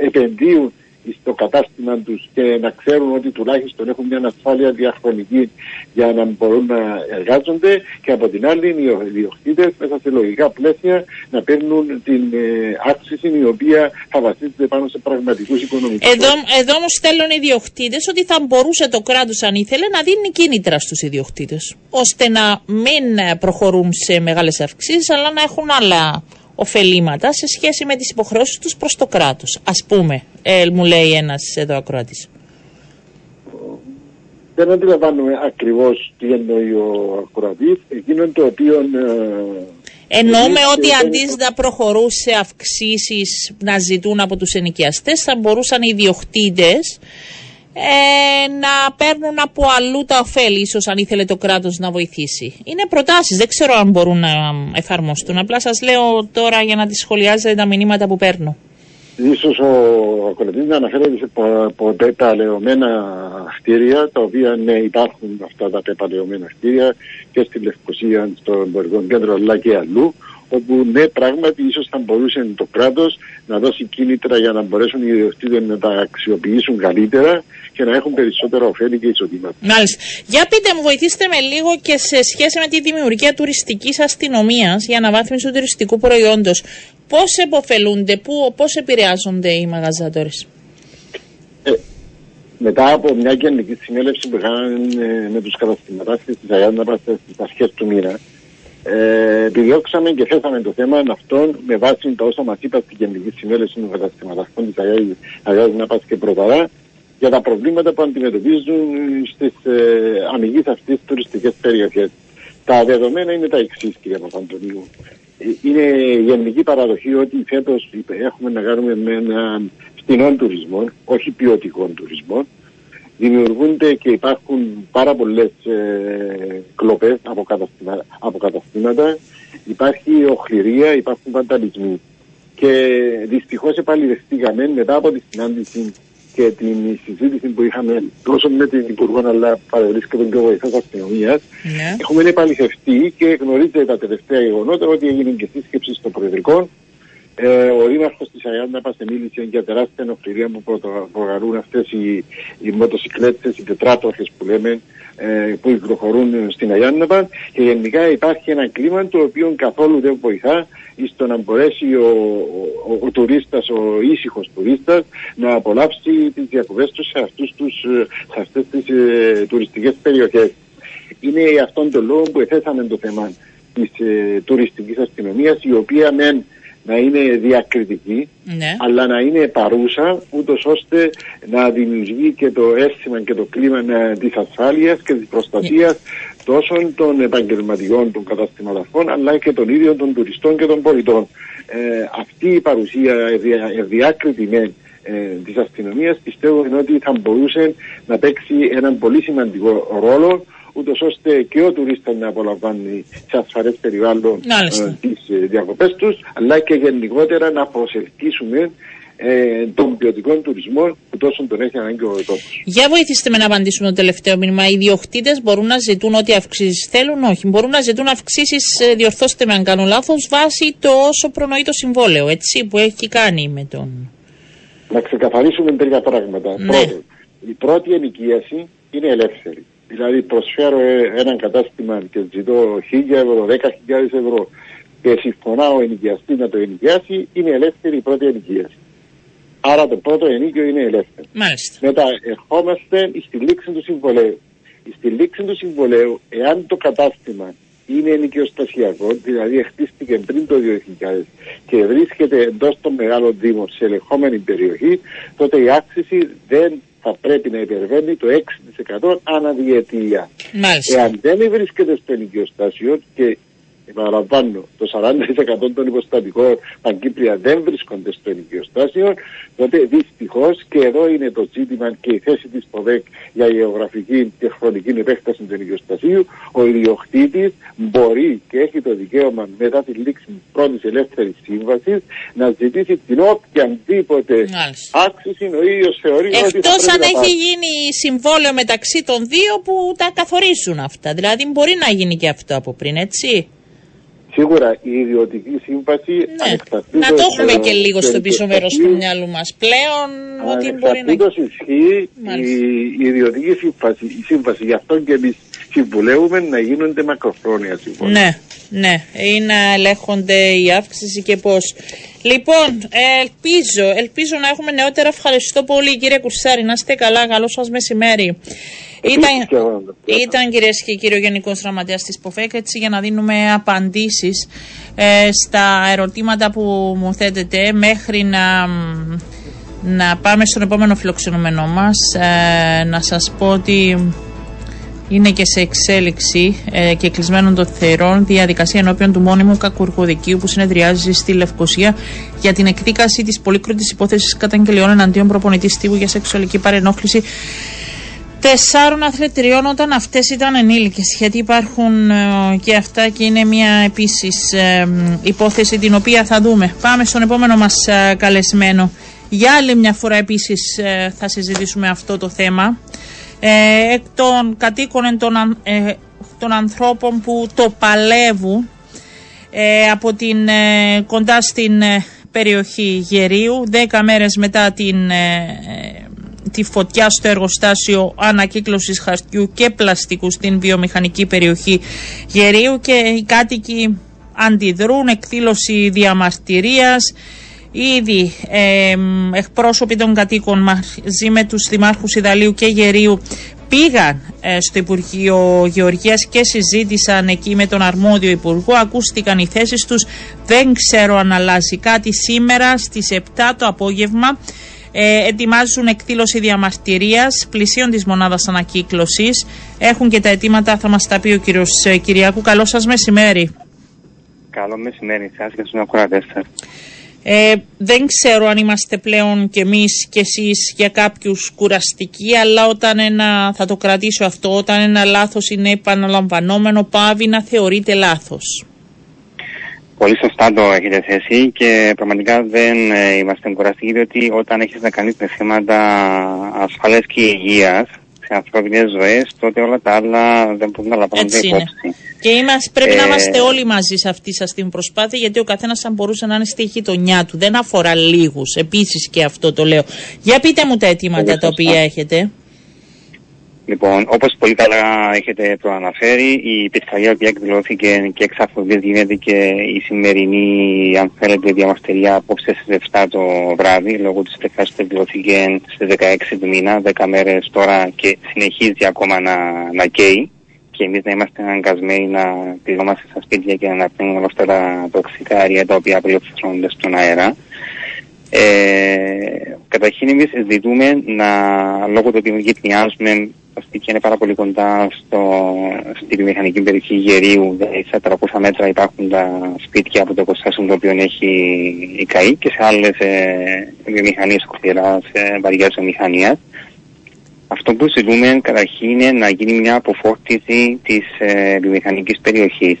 Speaker 4: επενδύουν στο κατάστημα τους και να ξέρουν ότι τουλάχιστον έχουν μια ασφάλεια διαχρονική για να μπορούν να εργάζονται και από την άλλη οι ιδιοκτήτες μέσα σε λογικά πλαίσια να παίρνουν την ε, αύξηση η οποία θα βασίζεται πάνω σε πραγματικούς οικονομικούς
Speaker 2: Εδώ, εδώ όμως στέλνουν οι ιδιοκτήτες ότι θα μπορούσε το κράτος, αν ήθελε, να δίνει κίνητρα στους ιδιοκτήτες. ώστε να μην ε, προχωρούν σε μεγάλες αυξήσεις, αλλά να έχουν άλλα ωφελήματα σε σχέση με τις υποχρεώσεις τους προς το κράτος. Α πούμε, ε, μου λέει ένας εδώ ακροατής.
Speaker 4: Δεν αντιλαμβάνουμε ακριβώς τι εννοεί ο ακροατής. Εκείνο το οποίο... ε,
Speaker 2: Εννοούμε
Speaker 4: εμείς,
Speaker 2: ότι
Speaker 4: ε,
Speaker 2: αντί να προχωρούν σε αυξήσεις να ζητούν από τους ενοικιαστές, θα μπορούσαν οι ιδιοκτήτες ε, να παίρνουν από αλλού τα ωφέλη, ίσως αν ήθελε το κράτος να βοηθήσει. Είναι προτάσεις, δεν ξέρω αν μπορούν να εφαρμοστούν. Απλά σας λέω τώρα για να τις σχολιάζετε τα μηνύματα που παίρνω.
Speaker 4: Ίσως ο ακροατής να αναφέρεται σε πο- πο- πεπαλαιωμένα κτίρια, τα οποία ναι υπάρχουν αυτά τα πεπαλαιωμένα κτίρια και στη Λευκοσία, στο εμπορικό κέντρο αλλά και αλλού, όπου ναι πράγματι ίσως θα μπορούσε το κράτος να δώσει κίνητρα για να μπορέσουν οι ιδιοκτήτες να τα αξιοποιήσουν καλύτερα και να έχουν περισσότερα ωφέλη και εισοδήματα.
Speaker 2: Μάλιστα. Για πείτε μου, βοηθήστε με λίγο και σε σχέση με τη δημιουργία τουριστικής αστυνομίας για αναβάθμιση του τουριστικού προϊόντος. Πώς επωφελούνται, πώς επηρεάζονται οι μαγαζάτορες;
Speaker 4: Ε, μετά από μια γενική συνέλευση που είχαμε ε, με τους καταστηματάρχες της Αγιάνναπας στις αρχές του μήνα, ε, επιδιώξαμε και θέσαμε το θέμα αυτόν με βάση τα όσα μας είπα στην γενική συνέλευση των καταστηματάρχων της Αγιάνναπας και Προβαρά για τα προβλήματα που αντιμετωπίζουν στις ε, αμυγείς αυτές τουριστικές περιοχές. Τα δεδομένα είναι τα εξής, κύριε Παπαντονίου. Ε, Είναι γενική παραδοχή ότι φέτος έχουμε να κάνουμε με έναν φτηνών τουρισμό, όχι ποιοτικών τουρισμών. Δημιουργούνται και υπάρχουν πάρα πολλές ε, κλοπές από, καταστημα- από καταστήματα. Υπάρχει οχληρία, υπάρχουν βανταλισμοί. Και δυστυχώς επαληθευτήκαμε μετά από τη συνάντηση και την συζήτηση που είχαμε τόσο με την Υπουργό αλλά παρευρίσκεται και ο βοηθός αστυνομίας.
Speaker 2: Ναι.
Speaker 4: Έχουμε επαληθευτεί και γνωρίζετε τα τελευταία γεγονότα ότι έγινε και σύσκεψη στο Προεδρικό. Ε, ο Δήμαρχος της Αγιάννα μίλησε για τεράστια ενοχληρία που πρωτο- προκαλούν αυτές οι, οι μοτοσυκλέτες, οι τετράτορχε που λέμε, ε, που προχωρούν στην Αγιάνναπα και γενικά υπάρχει ένα κλίμα το οποίο καθόλου δεν βοηθά στο να μπορέσει ο, ο, ο, ο τουρίστας, ο ήσυχος τουρίστας να απολαύσει τις διακοπές τους σε, αυτούς τους, σε αυτές τις ε, τουριστικές περιοχές. Είναι αυτόν τον λόγο που εθέσαμε το θέμα της ε, τουριστικής αστυνομίας η οποία μεν να είναι διακριτική
Speaker 2: Ναι.
Speaker 4: αλλά να είναι παρούσα ούτως ώστε να δημιουργεί και το αίσθημα και το κλίμα ε, της ασφάλειας και της προστασίας τόσο των επαγγελματιών των καταστηματαρχών αλλά και των ίδιων των τουριστών και των πολιτών. Ε, αυτή η παρουσία ευδια- ευδιάκριτη με ε, της αστυνομίας πιστεύω ότι θα μπορούσε να παίξει έναν πολύ σημαντικό ρόλο ούτως ώστε και ο τουρίστας να απολαμβάνει σε ασφαλές περιβάλλον
Speaker 2: Μάλιστα.
Speaker 4: ε, τις ε, διακοπές τους αλλά και γενικότερα να προσελκύσουμε ε, τον ποιοτικό τουρισμό που τόσο τον έχει ανάγκη ο τόπος.
Speaker 2: Για βοηθήστε με να απαντήσουμε το τελευταίο μήνυμα. Οι ιδιοκτήτες μπορούν να ζητούν ό,τι αυξήσεις θέλουν, όχι. Μπορούν να ζητούν αυξήσεις, διορθώστε με αν κάνω λάθος, βάσει το όσο προνοεί το συμβόλαιο, έτσι, που έχει κάνει με τον.
Speaker 4: Να ξεκαθαρίσουμε τρία πράγματα.
Speaker 2: Ναι.
Speaker 4: Πρώτον, η πρώτη ενοικίαση είναι ελεύθερη. Δηλαδή προσφέρω ε, έναν κατάστημα και ζητώ 1000 ευρώ, 10.000 ευρώ και συμφωνάω ο ενοικιαστή να το ενοικιάσει, είναι ελεύθερη η πρώτη ενοικίαση. Άρα το πρώτο ενίκιο είναι ελεύθερο.
Speaker 2: Μάλιστα.
Speaker 4: Μετά ερχόμαστε στη λήξη του συμβολέου. Στη λήξη του συμβολέου, εάν το κατάστημα είναι ενοικιοστασιακό, δηλαδή χτίστηκε πριν το 2000 και βρίσκεται εντός των μεγάλων δήμων σε ελεγχόμενη περιοχή, τότε η αύξηση δεν θα πρέπει να υπερβαίνει το 6% αναδιετία.
Speaker 2: Μάλιστα.
Speaker 4: Εάν δεν βρίσκεται στο ενοικιοστάσιο και επαναλαμβάνω, το 40% των υποστατικών Παγκύπρια δεν βρίσκονται στο ενοικιοστάσιο, τότε δυστυχώς και εδώ είναι το ζήτημα και η θέση της ΠΟΔΕΚ για γεωγραφική και χρονική επέκταση του ενοικιοστασίου. Ο ιδιοκτήτης μπορεί και έχει το δικαίωμα μετά τη λήξη της πρώτης ελεύθερης σύμβασης να ζητήσει την οποιαδήποτε
Speaker 2: Μάλιστα.
Speaker 4: αύξηση ο ίδιος θεωρεί ότι θα
Speaker 2: Εκτός
Speaker 4: πρέπει
Speaker 2: αν
Speaker 4: να
Speaker 2: έχει
Speaker 4: πάρει.
Speaker 2: γίνει συμβόλαιο μεταξύ των δύο που τα καθορίζουν αυτά. Δηλαδή μπορεί να γίνει και αυτό από πριν, έτσι;
Speaker 4: Σίγουρα η ιδιωτική σύμβαση
Speaker 2: Ναι.
Speaker 4: ανεξαρτήτως,
Speaker 2: Να το έχουμε
Speaker 4: ε,
Speaker 2: και λίγο στο πίσω μέρος του
Speaker 4: ενοικιοστασίου,
Speaker 2: μυαλού μας. Πλέον ότι μπορεί να.
Speaker 4: Ανεξαρτήτως ισχύει
Speaker 2: Μάλιστα.
Speaker 4: η, η ιδιωτική σύμβαση, η σύμβαση. Γι' αυτό και εμείς συμβουλεύουμε να γίνονται μακροχρόνια σύμφωνα.
Speaker 2: Ναι, ναι, ή να ελέγχονται η αύξηση και πώς. Λοιπόν, ε, ελπίζω, ελπίζω να έχουμε νεότερα. Ευχαριστώ πολύ, κύριε Κουρσάρη. Να είστε καλά. Καλό σας μεσημέρι.
Speaker 4: Επίσης και
Speaker 2: Ήταν,
Speaker 4: εγώ να το πω.
Speaker 2: ήταν κυρίες και κύριοι ο Γενικός Γραμματέας της ΠΟΦΕΚ, έτσι για να δίνουμε απαντήσεις ε, στα ερωτήματα που μου θέτετε μέχρι να, να πάμε στον επόμενο φιλοξενούμενό μας. Ε, να σας πω ότι είναι και σε εξέλιξη ε, και κλεισμένων των θερών διαδικασία ενώπιον του μόνιμου κακουργοδικείου που συνεδριάζει στη Λευκοσία για την εκδίκαση της πολύκροτη υπόθεσης καταγγελιών εναντίον προπονητής Στίβου για σεξουαλική παρενόχληση τεσσάρων αθλητριών όταν αυτές ήταν ενήλικες γιατί υπάρχουν ε, και αυτά και είναι μια επίσης ε, υπόθεση την οποία θα δούμε. Πάμε στον επόμενο μας ε, καλεσμένο. Για άλλη μια φορά επίσης ε, θα συζητήσουμε αυτό το θέμα. Ε, εκ των κατοίκων εν των, αν- ε, των ανθρώπων που το παλεύουν ε, από την, ε, κοντά στην ε, περιοχή Γερίου, 10 μέρες μετά την, ε, ε, τη φωτιά στο εργοστάσιο ανακύκλωσης χαρτιού και πλαστικού στην βιομηχανική περιοχή Γερίου και οι κάτοικοι αντιδρούν, εκδήλωση διαμαρτυρίας. Ήδη ε, μ, εκπρόσωποι των κατοίκων μαζί με τους δημάρχους Ιδαλίου και Γερίου πήγαν ε, στο Υπουργείο Γεωργίας και συζήτησαν εκεί με τον αρμόδιο Υπουργό. Ακούστηκαν οι θέσεις τους. Δεν ξέρω αν αλλάζει κάτι σήμερα στις 7 το απόγευμα. Ε, ετοιμάζουν εκδήλωση διαμαρτυρίας πλησίων της μονάδας ανακύκλωσης. Έχουν και τα αιτήματα, θα μας τα πει ο κύριος ε, Κυριακού. Καλό σας μεσημέρι.
Speaker 5: Καλό μεσημέρι σας και στους ακροατές σας.
Speaker 2: Ε, δεν ξέρω αν είμαστε πλέον κι εμείς κι εσείς για κάποιους κουραστικοί, αλλά όταν ένα, θα το κρατήσω αυτό, όταν ένα λάθος είναι επαναλαμβανόμενο, πάβει να θεωρείται λάθος.
Speaker 5: Πολύ σωστά το έχετε θέσει και πραγματικά δεν ε, είμαστε κουραστικοί διότι όταν έχεις να κάνεις με θέματα ασφαλές και υγείας σε ανθρώπινες ζωές τότε όλα τα άλλα δεν μπορούν να λαμβάνονται
Speaker 2: Έτσι είναι.
Speaker 5: υπόψη.
Speaker 2: Και είμαστε, πρέπει να
Speaker 5: Ε,
Speaker 2: είμαστε όλοι μαζί σε αυτή σας την προσπάθεια, γιατί ο καθένας θα μπορούσε να είναι στη γειτονιά του. Δεν αφορά λίγους, επίσης και αυτό το λέω. Για πείτε μου τα αιτήματα
Speaker 5: Πολύ
Speaker 2: τα
Speaker 5: σωστά.
Speaker 2: οποία έχετε.
Speaker 5: Λοιπόν, όπως πολύ καλά έχετε προαναφέρει, η πυρκαγιά που εκδηλώθηκε και εξ αφροδής γίνεται και η σημερινή, αν θέλετε, διαμαστεριά απόψε στις 7 το βράδυ, λόγω της πυρκαγιά που εκδηλώθηκε στις 16 του μήνα, 10 μέρες τώρα και συνεχίζει ακόμα να, να καίει. Και εμείς να είμαστε αναγκασμένοι να πληγόμαστε στα σπίτια και να αναπνέουμε όλα αυτά τα τοξικά αέρια τα οποία απελευθερώνονται στον αέρα. Ε, καταρχήν εμείς ζητούμε να, λόγω του ότι γυπνιάζουμε, τα σπίτια είναι πάρα πολύ κοντά στο, στη βιομηχανική περιοχή Γερίου, δηλαδή σε 400 μέτρα υπάρχουν τα σπίτια από το εργοστάσιο το οποίο έχει η ΚΑΗ και σε άλλες ε, βιομηχανίες σκληράς, σε βαριάς βιομηχανίας. Αυτό που ζητούμε καταρχήν είναι να γίνει μια αποφόρτιση της ε, βιομηχανικής περιοχής.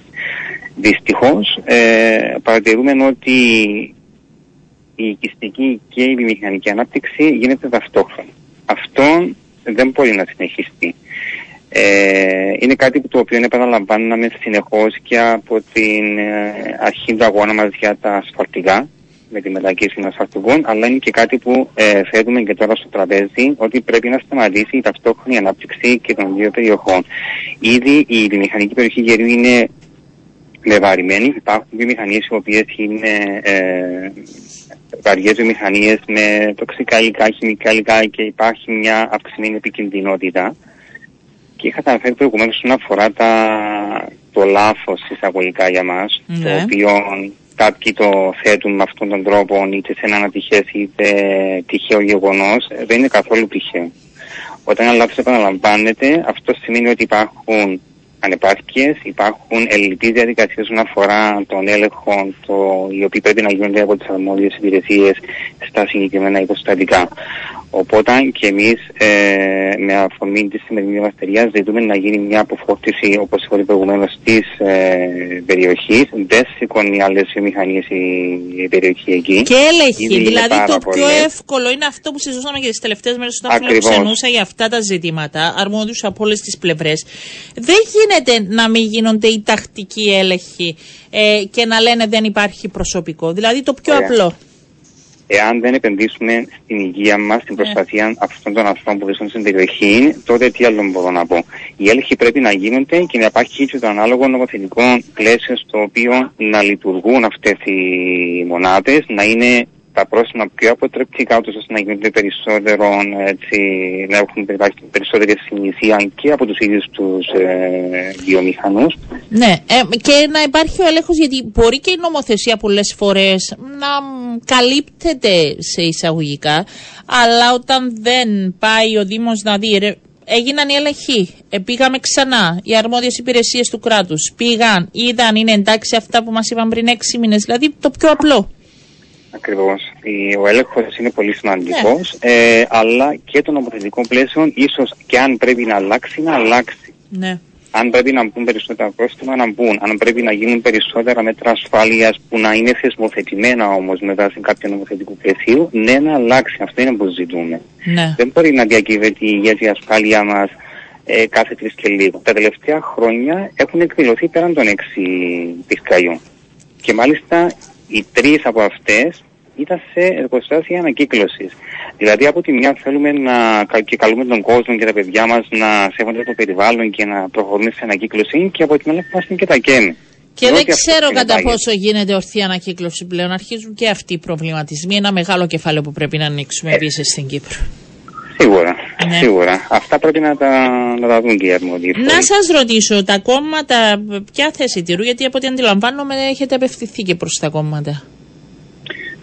Speaker 5: Δυστυχώς ε, παρατηρούμε ότι η οικιστική και η βιομηχανική ανάπτυξη γίνεται ταυτόχρονα. Αυτό δεν μπορεί να συνεχιστεί. Ε, είναι κάτι που το οποίο επαναλαμβάνουμε συνεχώς και από την ε, αρχή του αγώνα μας για τα ασφαλτικά, με τη μετακίνηση των ασφαλτικών, αλλά είναι και κάτι που ε, θέτουμε και τώρα στο τραπέζι, ότι πρέπει να σταματήσει η ταυτόχρονη ανάπτυξη και των δύο περιοχών. Ήδη η βιομηχανική περιοχή Γερίου είναι λεβαρημένη. Υπάρχουν βιομηχανίες οι οποίες είναι ε, βαριές βιομηχανίες με τοξικά υλικά, χημικά υλικά και υπάρχει μια αυξημένη επικινδυνότητα. Και είχα αναφέρει προηγουμένως όσον αφορά τα, το λάθος εισαγωγικά για μας, το
Speaker 2: Ναι.
Speaker 5: οποίο κάποιοι το θέτουν με αυτόν τον τρόπο, είτε σε ένα ατυχές είτε τυχαίο γεγονός, δεν είναι καθόλου τυχαίο. Όταν ένα λάθος επαναλαμβάνεται, αυτό σημαίνει ότι υπάρχουν ανεπάρκειες, υπάρχουν ελλειπείς διαδικασίες όσον αφορά τον έλεγχο, το, οι οποίοι πρέπει να γίνονται από τις αρμόδιες υπηρεσίες στα συγκεκριμένα υποστατικά. Οπότε και εμείς ε, με αφορμή της σημερινής διαμαστερία ζητούμε να γίνει μια αποφόρτιση όπως είπα προηγουμένως της ε, περιοχής. Δεν σηκώνει άλλες βιομηχανίες η, η περιοχή εκεί.
Speaker 2: Και έλεγχη.
Speaker 5: Ήδη είναι
Speaker 2: Δηλαδή
Speaker 5: πάρα
Speaker 2: το πιο
Speaker 5: πολλές.
Speaker 2: εύκολο είναι αυτό που συζητούσαμε και τις τελευταίες μέρες όταν
Speaker 5: Ακριβώς.
Speaker 2: φιλοξενούσα για αυτά τα ζητήματα, αρμόδιους από όλες τις πλευρές. Δεν γίνεται να μην γίνονται οι τακτικοί έλεγχοι ε, και να λένε δεν υπάρχει προσωπικό. Δηλαδή το πιο
Speaker 5: Ωραία.
Speaker 2: απλό.
Speaker 5: Εάν δεν επενδύσουμε στην υγεία μας, στην προστασία αυτών των ανθρώπων που βρίσκονται στην περιοχή, τότε τι άλλο μπορώ να πω. Οι έλεγχοι πρέπει να γίνονται και να υπάρχει και το ανάλογο νομοθετικό πλαίσιο στο οποίο να λειτουργούν αυτές οι μονάδες, να είναι τα πρόστιμα πιο αποτρεπτικά τους ώστε να γίνονται περισσότερο, έτσι, να έχουν υπάρχει περισσότερη συνήθεια και από τους ίδιους τους ε, βιομηχανούς.
Speaker 2: Ναι, ε, και να υπάρχει ο έλεγχος γιατί μπορεί και η νομοθεσία πολλές φορές να μ, καλύπτεται σε εισαγωγικά, αλλά όταν δεν πάει ο Δήμος να δει. Ρε, Έγιναν οι έλεγχοι. Ε, πήγαμε ξανά. Οι αρμόδιες υπηρεσίες του κράτους πήγαν, είδαν, είναι εντάξει αυτά που μας είπαν πριν έξι μήνες. Δηλαδή το πιο απλό.
Speaker 5: Ακριβώς. Η- Ο έλεγχος είναι πολύ σημαντικός, ε, αλλά και το νομοθετικό πλαίσιο ίσως και αν πρέπει να αλλάξει, να αλλάξει.
Speaker 2: Ναι.
Speaker 5: Αν πρέπει να μπουν περισσότερα πρόστιμα, να μπουν. Αν πρέπει να γίνουν περισσότερα μέτρα ασφάλειας που να είναι θεσμοθετημένα όμως με βάση κάποιο νομοθετικό πλαίσιο, ναι, να αλλάξει. Αυτό είναι που ζητούμε.
Speaker 2: Ναι.
Speaker 5: Δεν μπορεί να διακυβεύεται η υγεία και η ασφάλεια μας ε, κάθε τρεις και λίγο. Τα τελευταία χρόνια έχουν εκδηλωθεί πέραν των έξι πυρκαγιών. Και μάλιστα οι τρεις από αυτές ήταν σε εργοστάσια ανακύκλωσης. Δηλαδή, από τη μια θέλουμε να κα- και καλούμε τον κόσμο και τα παιδιά μας να σέβονται το περιβάλλον και να προχωρούν σε ανακύκλωση, και από την άλλη είμαστε και τα καίνε.
Speaker 2: Και
Speaker 5: Διότι
Speaker 2: δεν
Speaker 5: αυτό
Speaker 2: ξέρω
Speaker 5: είναι
Speaker 2: κατά
Speaker 5: πάγιο.
Speaker 2: πόσο γίνεται ορθή ανακύκλωση πλέον. Αρχίζουν και αυτοί οι προβληματισμοί. Ένα μεγάλο κεφάλαιο που πρέπει να ανοίξουμε
Speaker 5: Ε.
Speaker 2: επίση στην Κύπρο.
Speaker 5: Σίγουρα,
Speaker 2: Ναι.
Speaker 5: σίγουρα. Αυτά πρέπει να τα, να τα δουν και οι αρμόδιοι.
Speaker 2: Να
Speaker 5: φορείς.
Speaker 2: σας ρωτήσω, τα κόμματα ποια θέση τηρούν, γιατί από ό,τι αντιλαμβάνομαι έχετε απευθυνθεί και προς τα κόμματα.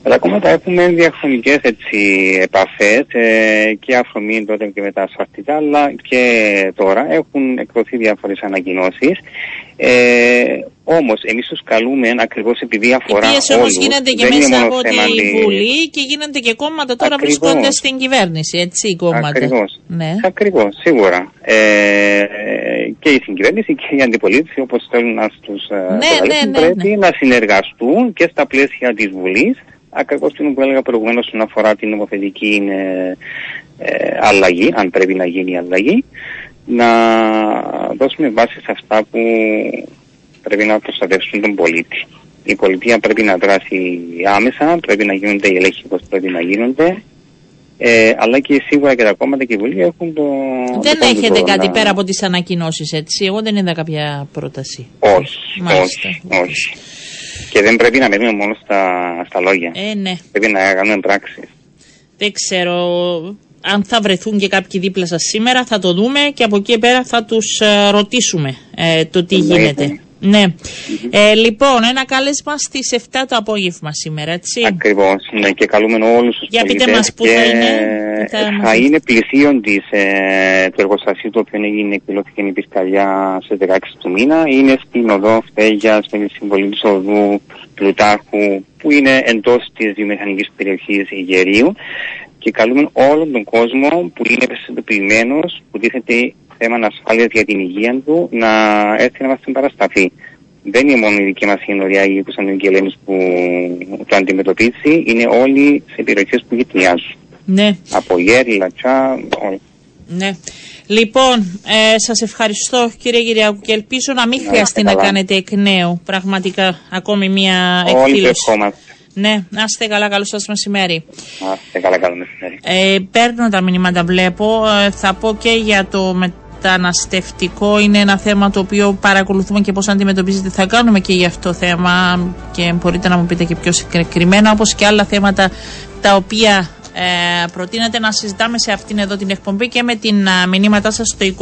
Speaker 5: Τα κόμματα έχουμε διαχρονικές έτσι, επαφές ε, και αφορμή τότε και με τα ασφαλτικά αλλά και τώρα έχουν εκδοθεί διάφορες ανακοινώσεις. Ε, όμως εμείς τους καλούμε ακριβώς επειδή
Speaker 2: Η
Speaker 5: αφορά
Speaker 2: πίεση όμως
Speaker 5: όλους.
Speaker 2: γίνεται και
Speaker 5: Δεν είναι
Speaker 2: μέσα
Speaker 5: μόνο
Speaker 2: από
Speaker 5: θέμα
Speaker 2: τη
Speaker 5: της-
Speaker 2: Βουλή και γίνονται και κόμματα τώρα
Speaker 5: Ακριβώς.
Speaker 2: βρισκόνται στην κυβέρνηση, έτσι οι κόμματα.
Speaker 5: Ακριβώς.
Speaker 2: Ναι.
Speaker 5: Ακριβώς, σίγουρα. Ε, και η συγκυβέρνηση και η αντιπολίτευση όπως θέλουν να τους ε,
Speaker 2: Ναι,
Speaker 5: προκαλέσουν,
Speaker 2: ναι, ναι,
Speaker 5: πρέπει
Speaker 2: ναι.
Speaker 5: να συνεργαστούν και στα πλαίσια της Βουλής ακριβώς την που έλεγα προηγουμένως όσον αφορά την νομοθετική ε, ε, αλλαγή, αν πρέπει να γίνει αλλαγή, να δώσουμε βάση σε αυτά που πρέπει να προστατεύσουν τον πολίτη. Η πολιτεία πρέπει να δράσει άμεσα, πρέπει να γίνονται οι ελέγχοι όπως πρέπει να γίνονται Ε, αλλά και σίγουρα και τα κόμματα και η Βουλή έχουν το.
Speaker 2: Δεν
Speaker 5: το
Speaker 2: έχετε
Speaker 5: κόμβικο
Speaker 2: κάτι
Speaker 5: να-
Speaker 2: πέρα από τις ανακοινώσεις, έτσι; Εγώ δεν είδα κάποια πρόταση.
Speaker 5: Όχι,
Speaker 2: Μάλιστα.
Speaker 5: όχι, όχι. Και δεν πρέπει να μένουμε μόνο στα, στα λόγια.
Speaker 2: Ε, ναι.
Speaker 5: Πρέπει να κάνουμε πράξεις.
Speaker 2: Δεν ξέρω αν θα βρεθούν και κάποιοι δίπλα σας σήμερα, θα το δούμε και από εκεί πέρα θα τους ε, ρωτήσουμε ε, το τι
Speaker 5: Εννοείται.
Speaker 2: γίνεται. Ναι. Ε, λοιπόν, ένα κάλεσμα στις 7 το απόγευμα σήμερα, έτσι.
Speaker 5: Ακριβώς. Ναι, και καλούμε όλους τους
Speaker 2: Για πείτε μας πού θα είναι, πού θα μας
Speaker 5: θα
Speaker 2: δείτε.
Speaker 5: είναι πλησίον της, ε, του εργοστασίου το οποίο έγινε εκδηλώθηκε η Πισκαλιά στις 16 του μήνα. Είναι στην οδό Φτέγια με τη συμβολή του οδού Πλουτάρχου που είναι εντός της βιομηχανικής περιοχής Ιγερίου. Και καλούμε όλον τον κόσμο που είναι ευαισθητοποιημένος, που τίθεται θέμα ασφάλεια για την υγεία του, να έρθει να μας την παρασταθεί. Δεν είναι μόνο η δική μας συνορία η Κωνσταντινική Ελένη που το αντιμετωπίζει, είναι όλοι σε περιοχές που γειτονιάζουν.
Speaker 2: Ναι,
Speaker 5: Από Γέρι, Λατσά, όλα.
Speaker 2: ναι. Λοιπόν, ε, σας ευχαριστώ κύριε Κυριακού και ελπίζω να μην
Speaker 5: Να
Speaker 2: χρειαστεί
Speaker 5: είστε
Speaker 2: να
Speaker 5: καλά.
Speaker 2: κάνετε εκ νέου πραγματικά ακόμη μια
Speaker 5: Όλοι
Speaker 2: εκδήλωση.
Speaker 5: Δεχόμαστε.
Speaker 2: Ναι, να είστε καλά, καλό σας μεσημέρι.
Speaker 5: Να είστε καλά, καλό μεσημέρι.
Speaker 2: Ε, παίρνω τα μηνύματα, βλέπω. Ε, θα πω και για το μεταναστευτικό. Είναι ένα θέμα το οποίο παρακολουθούμε και πώς αντιμετωπίζετε. Θα κάνουμε και για αυτό το θέμα και μπορείτε να μου πείτε και πιο συγκεκριμένα, όπως και άλλα θέματα τα οποία ε, προτείνετε να συζητάμε σε αυτήν εδώ την εκπομπή και με την α, μηνύματά σας στο 2950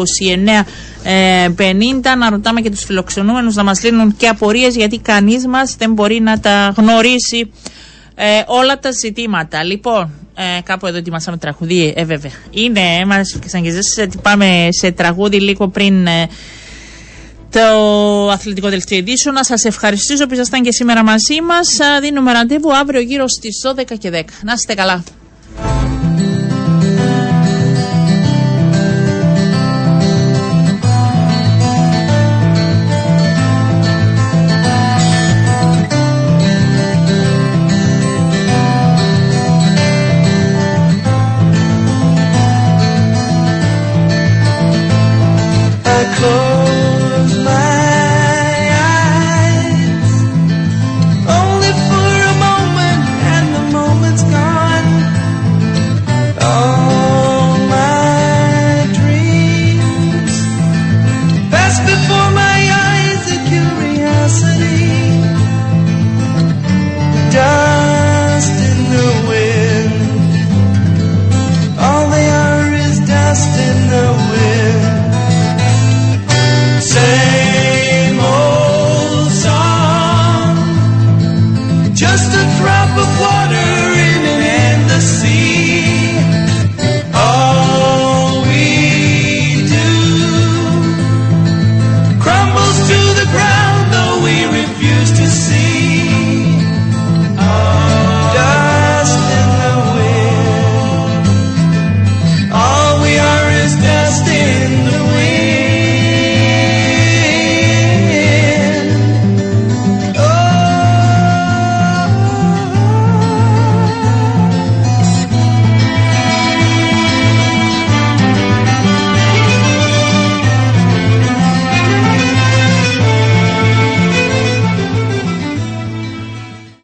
Speaker 2: να ρωτάμε και τους φιλοξενούμενους να μας λύνουν και απορίες γιατί κανείς μας δεν μπορεί να τα γνωρίσει ε, όλα τα ζητήματα. Λοιπόν, ε, κάπου εδώ ετοιμάσαμε τραγούδι, ε, βέβαια. Είναι, μας ξαγγεζές ότι πάμε σε τραγούδι λίγο πριν ε, το αθλητικό δελτίο ειδήσεων. Να σας ευχαριστήσω που ήσασταν και σήμερα μαζί μας. Α, Δίνουμε ραντεβού αύριο γύρω στις 12 και 10. Να είστε καλά.
Speaker 6: Oh.